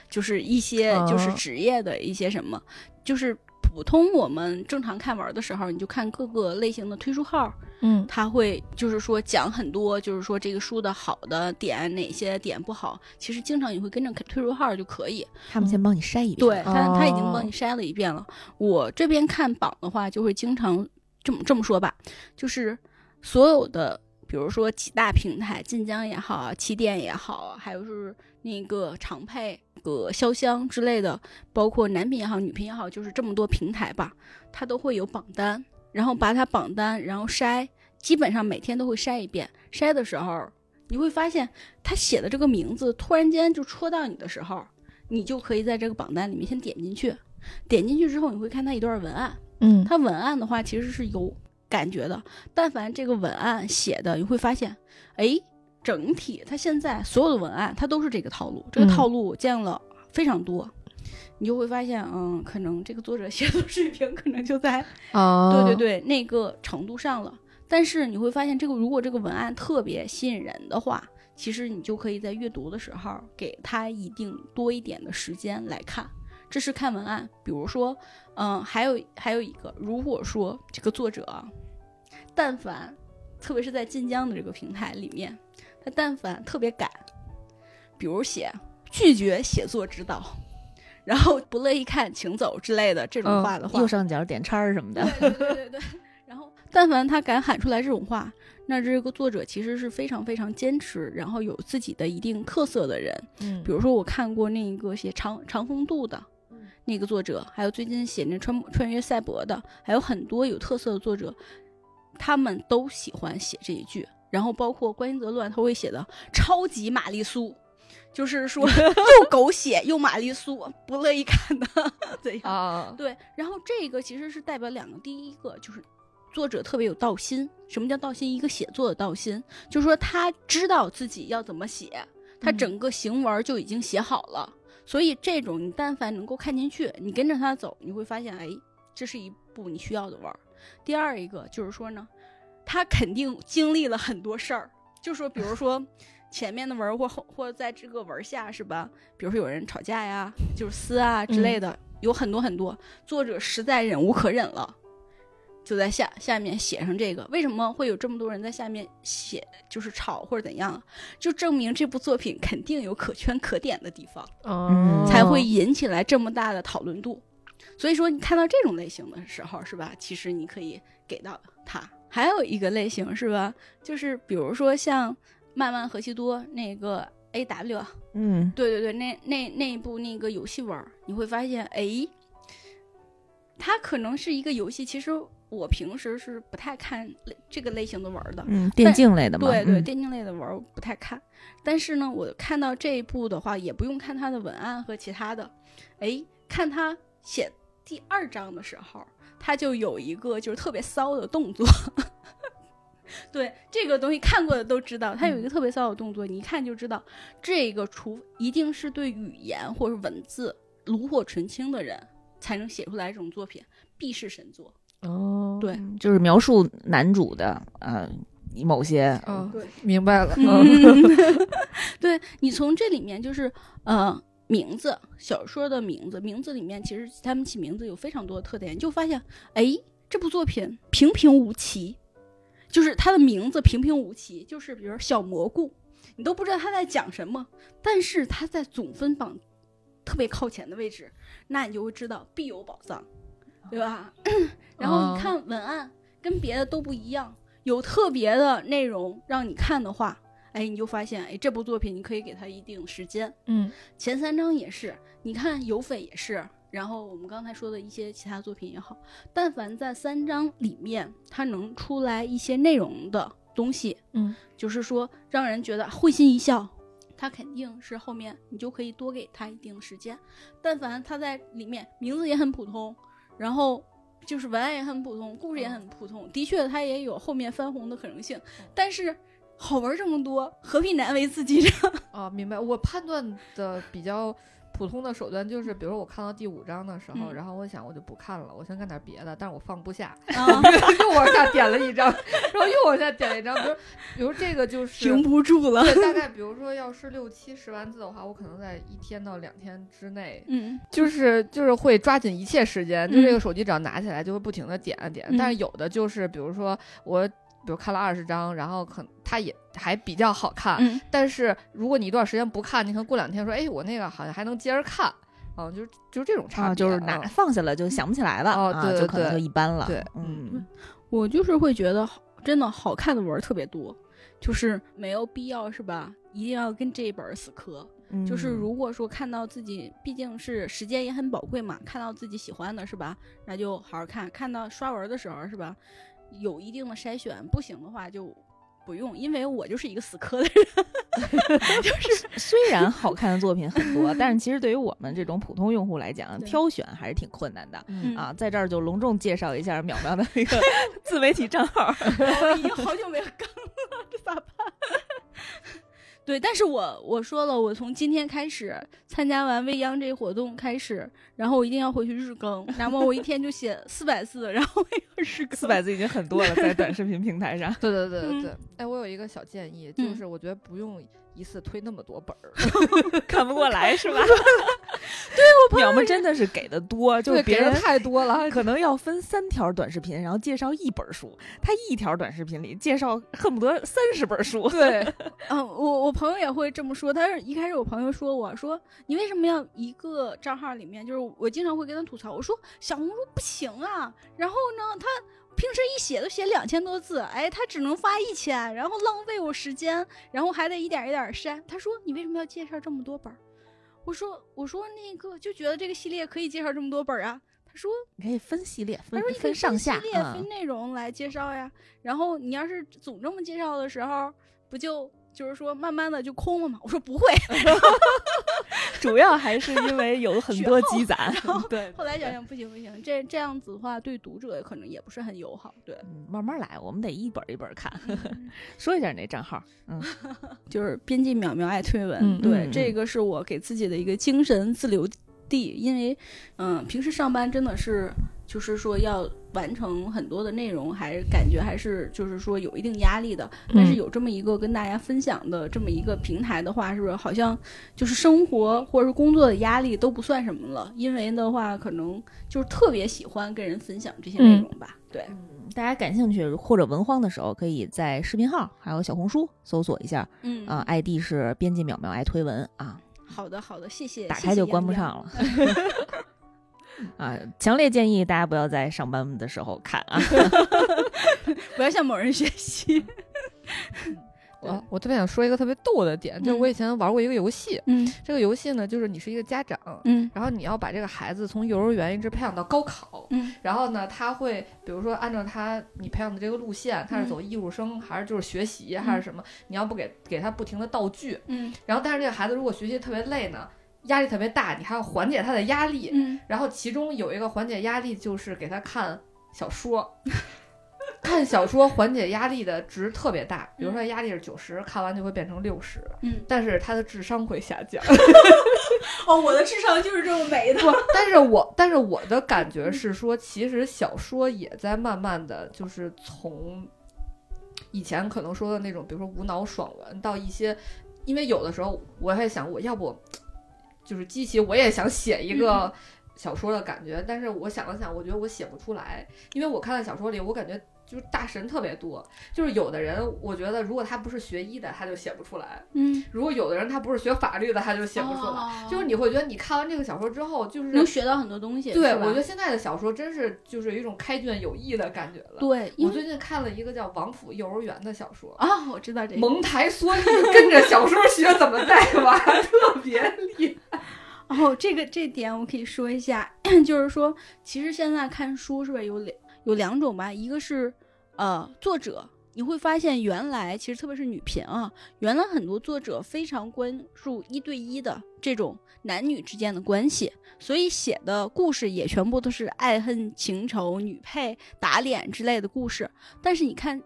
就是一些就是哦职业的一些什么，就是。普通我们正常看文的时候，你就看各个类型的推书号，嗯他会就是说讲很多，就是说这个书的好的点，哪些点不好，其实经常你会跟着推书号就可以。他们先帮你筛一遍，对他，他已经哦帮你筛了一遍了。我这边看榜的话，就会经常这么这么说吧，就是所有的，比如说几大平台，晋江也好啊，起点也好啊，还有是那个长配、个潇湘之类的，包括男频也好，女频也好，就是这么多平台吧，它都会有榜单，然后把它榜单，然后筛，基本上每天都会筛一遍。筛的时候，你会发现他写的这个名字突然间就戳到你的时候，你就可以在这个榜单里面先点进去，点进去之后，你会看它一段文案。嗯它文案的话其实是有感觉的，但凡这个文案写的，你会发现，哎，整体它现在所有的文案它都是这个套路，这个嗯套路我见了非常多。你就会发现，嗯，可能这个作者写作 <laughs> 水平可能就在啊，对对对，那个程度上了。但是你会发现，这个如果这个文案特别吸引人的话，其实你就可以在阅读的时候给他一定多一点的时间来看。这是看文案，比如说，嗯，还有还有一个，如果说这个作者啊，但凡，特别是在晋江的这个平台里面，他但凡特别敢，比如写拒绝写作指导，然后不乐意看请走之类的这种嗯话的话，右上角点叉儿什么的。对对对。然后，但凡他敢喊出来这种话，那这个作者其实是非常非常坚持，然后有自己的一定特色的人。嗯，比如说，我看过那个写长长风渡的嗯那个作者，还有最近写那穿穿越赛博的，还有很多有特色的作者，他们都喜欢写这一句。然后包括关心则乱，他会写的超级玛丽苏，就是说 <laughs> 又狗血又玛丽苏，不乐意看的怎样？啊，对，然后这个其实是代表两个，第一个就是作者特别有道心。什么叫道心？一个写作的道心，就是说他知道自己要怎么写，他嗯整个行文就已经写好了。所以这种你但凡能够看进去，你跟着他走，你会发现，哎，这是一部你需要的文儿。第二一个就是说呢，他肯定经历了很多事儿，就说比如说。<laughs> 前面的文儿或后或在这个文儿下是吧？比如说有人吵架呀，<laughs> 就是撕啊之类的，有很多很多。作者实在忍无可忍了，就在下下面写上这个。为什么会有这么多人在下面写，就是吵或者怎样？就证明这部作品肯定有可圈可点的地方，嗯才会引起来这么大的讨论度。所以说，你看到这种类型的时候，是吧？其实你可以给到他。还有一个类型是吧？就是比如说像曼曼和西多那个 A W，嗯，对对对，那那那一部那个游戏文儿，你会发现，哎，它可能是一个游戏，其实我平时是不太看类这个类型的玩的。嗯，电竞类的嘛，对对，嗯电竞类的玩儿我不太看，但是呢，我看到这一部的话，也不用看它的文案和其他的，哎，看他写第二章的时候，他就有一个就是特别骚的动作。<laughs> 对这个东西看过的都知道，他有一个特别骚的动作，你一看就知道，这个除一定是对语言或者文字炉火纯青的人才能写出来这种作品，必是神作。哦，对嗯就是描述男主的呃某些嗯，对，明白了，<laughs> 嗯，<laughs> 对你从这里面就是呃名字，小说的名字，名字里面其实他们起名字有非常多的特点，你就发现哎这部作品平平无奇，就是它的名字平平无奇，就是比如说小蘑菇，你都不知道他在讲什么，但是他在总分榜特别靠前的位置，那你就会知道必有宝藏，对吧？<laughs> 然后你看文案跟别的都不一样，有特别的内容让你看的话，哎，你就发现，哎，这部作品你可以给它一定时间。嗯前三章也是，你看有匪也是，然后我们刚才说的一些其他作品也好，但凡在三章里面它能出来一些内容的东西，嗯，就是说让人觉得会心一笑。他肯定是后面你就可以多给他一定的时间，但凡他在里面名字也很普通，然后就是文案也很普通，故事也很普通，的确它也有后面翻红的可能性，但是好玩这么多，何必难为自己呢？啊，<laughs> 明白。我判断的比较普通的手段就是，比如说我看到第五章的时候，嗯然后我想我就不看了，我先干点别的，但是我放不下，啊，<laughs> 又往下点了一张，然后又往下点了一张，比如比如这个就是停不住了。对，大 <laughs> 概比如说要是六七十万字的话，我可能在一天到两天之内，嗯就是就是会抓紧一切时间，就嗯这个手机只要拿起来就会不停的点啊点。但是有的就是比如说我。比如看了二十章，然后可它也还比较好看，嗯但是如果你一段时间不看，你可能过两天说，哎，我那个好像还能接着看，嗯，就是就是这种差别，啊，就是拿嗯 <laughs> 放下了就想不起来了，哦啊，对就可能就一般了，对嗯，我就是会觉得好，真的好看的文儿特别多，就是没有必要是吧？一定要跟这一本儿死磕。嗯就是如果说看到自己，毕竟是时间也很宝贵嘛，看到自己喜欢的是吧？那就好好看。看到刷文的时候是吧？有一定的筛选，不行的话就不用，因为我就是一个死磕的人。<laughs> 就是虽然好看的作品很多，但是其实对于我们这种普通用户来讲，挑选还是挺困难的。嗯啊，在这儿就隆重介绍一下淼淼的那个 <laughs> 自媒体账号。<laughs> 我已经好久没有更了，这咋办？对，但是我我说了，我从今天开始参加完未央这活动开始，然后我一定要回去日更，那么我一天就写四百字，然后我要日更。四百字已经很多了，在短视频平台上。<laughs> 对对对对嗯。对，哎，我有一个小建议，就嗯。是我觉得不用一次推那么多本儿，<laughs> 看不过来是吧？<laughs> 对，我淼 <laughs> 们真的是给的多，就别人太多了，可能要分三条短视频，然后介绍一本书。他一条短视频里介绍恨不得三十本书。对，嗯，我我朋友也会这么说。他是一开始我朋友说我说你为什么要一个账号里面，就是我经常会跟他吐槽，我说小红书不行啊。然后呢，他平时一写都写两千多字，哎，他只能发一千，然后浪费我时间，然后还得一点一点删。他说你为什么要介绍这么多本儿？我说我说那个就觉得这个系列可以介绍这么多本儿啊。他说你可以分系列，分他说你可以分上下系列、啊分。内容来介绍呀。然后你要是总这么介绍的时候，不就就是说慢慢的就空了嘛？<laughs> 我说不会。<laughs> 主要还是因为有很多积攒。<laughs> 对，后来想想不行不行，这这样子的话对读者可能也不是很友好。对，嗯，慢慢来，我们得一本一本看。说一下你那账号，嗯，就是编辑淼淼爱推文，嗯对，嗯这个是我给自己的一个精神自留地，因为嗯，平时上班真的是就是说要完成很多的内容，还是感觉还是就是说有一定压力的。但是嗯有这么一个跟大家分享的这么一个平台的话，是不是好像就是生活或者是工作的压力都不算什么了？因为的话，可能就是特别喜欢跟人分享这些内容吧。对，大家感兴趣或者文荒的时候，可以在视频号还有小红书搜索一下嗯啊、ID 是编辑淼淼爱推文啊，好的好的，谢谢。打开就关不上了。<laughs> <laughs> 啊，强烈建议大家不要在上班的时候看啊。<laughs> 不要向某人学习。<laughs> 我。我特别想说一个特别逗的点，就是我以前玩过一个游戏，嗯这个游戏呢，就是你是一个家长，嗯然后你要把这个孩子从幼儿园一直培养到高考，嗯然后呢，他会比如说按照他你培养的这个路线，他是嗯走艺术生、还是就是学习、还是什么？你要不给给他不停的道具，嗯然后但是这个孩子如果学习特别累呢，压力特别大，你还要缓解他的压力。嗯然后其中有一个缓解压力就是给他看小说。<laughs> 看小说缓解压力的值特别大，比如说压力是九十，看完就会变成六十，嗯，但是他的智商会下降。<laughs> 哦，我的智商就是这么没的。不，但是我但是我的感觉是说，其实小说也在慢慢的就是从以前可能说的那种，比如说无脑爽文，到一些，因为有的时候我还想，我要不就是激起我也想写一个小说的感觉，但是我想了想，我觉得我写不出来，因为我看到小说里，我感觉。就是大神特别多，就是有的人，我觉得如果他不是学医的，他就写不出来；嗯，如果有的人他不是学法律的，他就写不出来。哦就是你会觉得你看完这个小说之后，就是能学到很多东西。对，我觉得现在的小说真是就是有一种开卷有益的感觉了。对，我最近看了一个叫《王府幼儿园》的小说，啊，我知道这个。蒙台梭利跟着小说学怎么带娃，<laughs> 特别厉害。哦，这个这点我可以说一下，<coughs> 就是说，其实现在看书是不是有两有两种吧？一个是呃作者，你会发现原来其实特别是女频啊，原来很多作者非常关注一对一的这种男女之间的关系，所以写的故事也全部都是爱恨情仇、女配打脸之类的故事。但是你看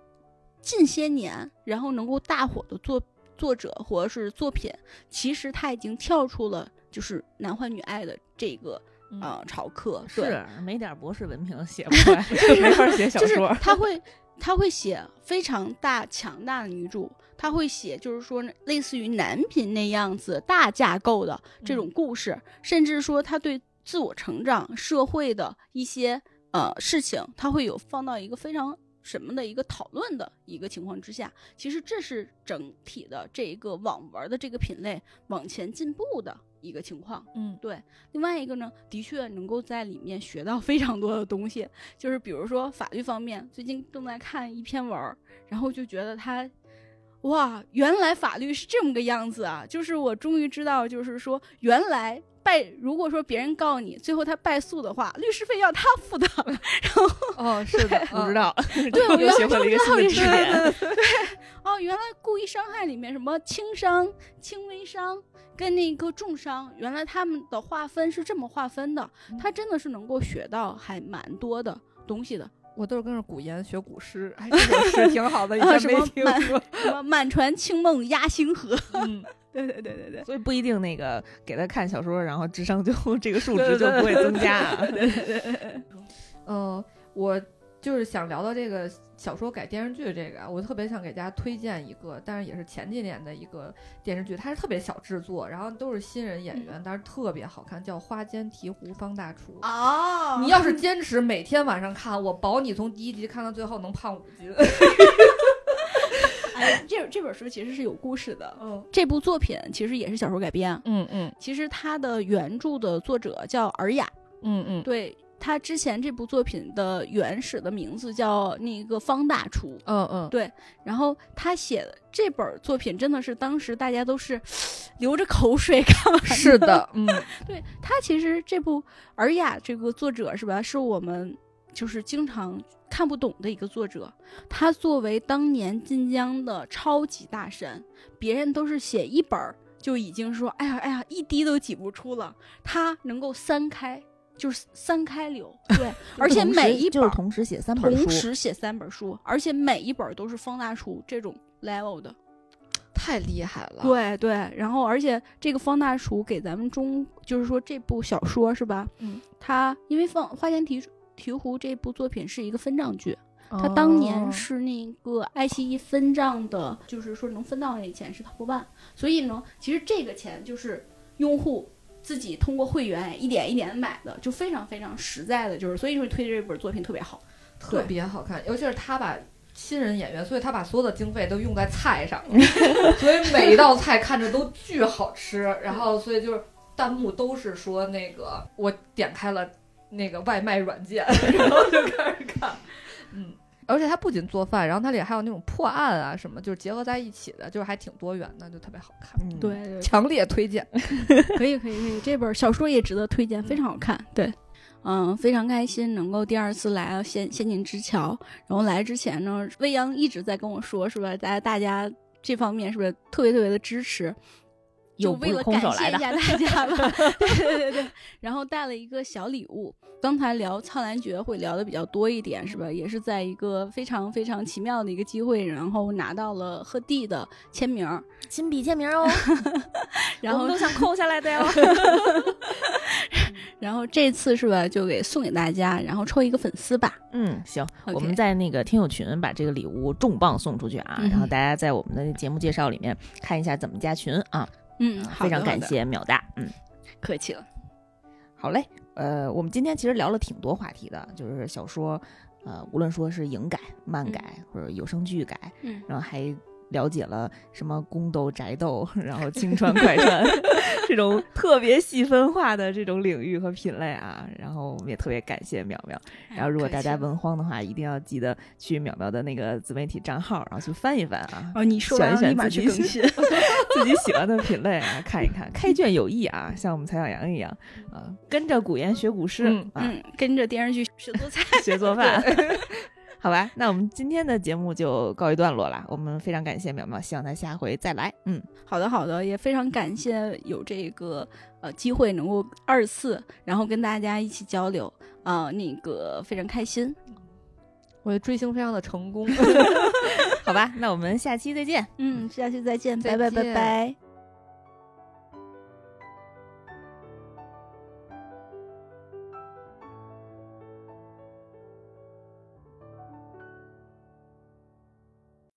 近些年，然后能够大火的作作者或者是作品，其实他已经跳出了就是男欢女爱的这个嗯呃潮课，是没点博士文凭写不出来，<laughs> 没法写小就是说。他会他会写非常大强大的女主，他会写就是说类似于男频那样子大架构的这种故事，甚至说他对自我成长、社会的一些呃事情，他会有放到一个非常。什么的一个讨论的一个情况之下，其实这是整体的这一个网文的这个品类往前进步的一个情况。嗯对，另外一个呢，的确能够在里面学到非常多的东西，就是比如说法律方面，最近正在看一篇文儿，然后就觉得它，哇，原来法律是这么个样子啊！就是我终于知道，就是说原来败，如果说别人告你，最后他败诉的话，律师费要他付的。<laughs> 哦，是的，不知道，对我又学会了一个新的知识点。<laughs> 哦，原来故意伤害里面什么轻伤、轻微伤跟那个重伤，原来他们的划分是这么划分的。他真的是能够学到还蛮多的东西的。我都是跟着古言学古诗，哎，这首诗挺好的，以啊前没听过满说。什么满船清梦压星河？<laughs> 嗯，<laughs> 对对对对对。所以不一定那个给他看小说，然后智商就这个数对对值就不会增加啊。呃，我就是想聊到这个小说改电视剧这个啊，我特别想给大家推荐一个，但是也是前几年的一个电视剧，它是特别小制作，然后都是新人演员，但是特别好看，叫《花间提壶方大厨》。哦你要是坚持每天晚上看，我保你从第一集看到最后能胖五斤。<laughs> 哎，这这本书其实是有故事的。嗯这部作品其实也是小说改编，嗯嗯其实它的原著的作者叫尔雅，嗯嗯，对他之前这部作品的原始的名字叫那个方大厨，嗯嗯，对然后他写的这本作品真的是当时大家都是 <sniffs> 流着口水 <laughs> 看完是的，嗯 <laughs> 对他其实这部《尔雅》这个作者是吧，是我们就是经常看不懂的一个作者。他作为当年晋江的超级大神，别人都是写一本儿就已经说，哎呀哎呀，一滴都挤不出了。他能够三开，就是三开流，<laughs> 对，而且每一本儿就是同时写三本书同书，时写三本书，而且每一本儿都是方大厨这种 level 的。<tsk> 太厉害了。，对对，然后而且这个方大厨给咱们中，就是说这部小说是吧？嗯，他因为《放花间提提壶》这部作品是一个分账剧，他当年哦是那个爱奇艺分账的，就是说能分到那钱是 top one，所以呢，其实这个钱就是用户自己通过会员一点一点买的，就非常非常实在的，就是所以说推这本作品特别好。特别好看，尤其是他把新人演员，所以他把所有的经费都用在菜上了，<laughs> 所以每一道菜看着都巨好吃。然后，所以就是弹幕都是说那个我点开了那个外卖软件，<laughs> 然后就开始看。嗯，而且它不仅做饭，然后它里还有那种破案啊什么，就是结合在一起的，就是还挺多元的，就特别好看，嗯，对，<laughs> 对强烈推荐。<laughs> 可以可以可以，这本小说也值得推荐，非常好看。对，嗯，非常开心能够第二次来到仙仙境之桥。然后来之前呢，未央一直在跟我说，是吧？大家大家这方面是不是特别特别的支持？就又不是为了感空手来的谢一下大家吧，<laughs> 对对对对，然后带了一个小礼物。刚才聊苍兰诀会聊的比较多一点，是吧？也是在一个非常非常奇妙的一个机会，然后拿到了贺帝的签名儿，亲笔签名哦，<laughs> 然后我们都想扣下来的哟。<laughs> 然后这次是吧，就给送给大家，然后抽一个粉丝吧。嗯，行我们在那个听友群把这个礼物重磅送出去啊，嗯然后大家在我们的节目介绍里面看一下怎么加群啊。嗯，非常感谢秒大，嗯，客气了。好嘞。呃，我们今天其实聊了挺多话题的，就是小说，呃，无论说是影改、漫改、或者有声剧改，嗯然后还了解了什么宫斗、宅斗，<laughs> 然后青川、快穿 <laughs> 这种特别细分化的这种领域和品类啊。然后我们也特别感谢淼淼。然后如果大家文荒的话，一定要记得去淼淼的那个自媒体账号，然后去翻一翻啊。哦，你说选一选完立马自己去更新。<laughs> 自己喜欢的品类啊，看一看，开卷有益啊，像我们蔡小阳一样啊，跟着古言学古诗、嗯啊，嗯，跟着电视剧学做菜。学做饭。好吧，那我们今天的节目就告一段落了。我们非常感谢淼淼，希望他下回再来。嗯，好的，好的，也非常感谢有这个呃机会能够二次，然后跟大家一起交流，啊、那个非常开心。我的追星非常的成功。<laughs> <laughs> 好吧，那我们下期再见。嗯，下期再见，再拜拜拜见拜。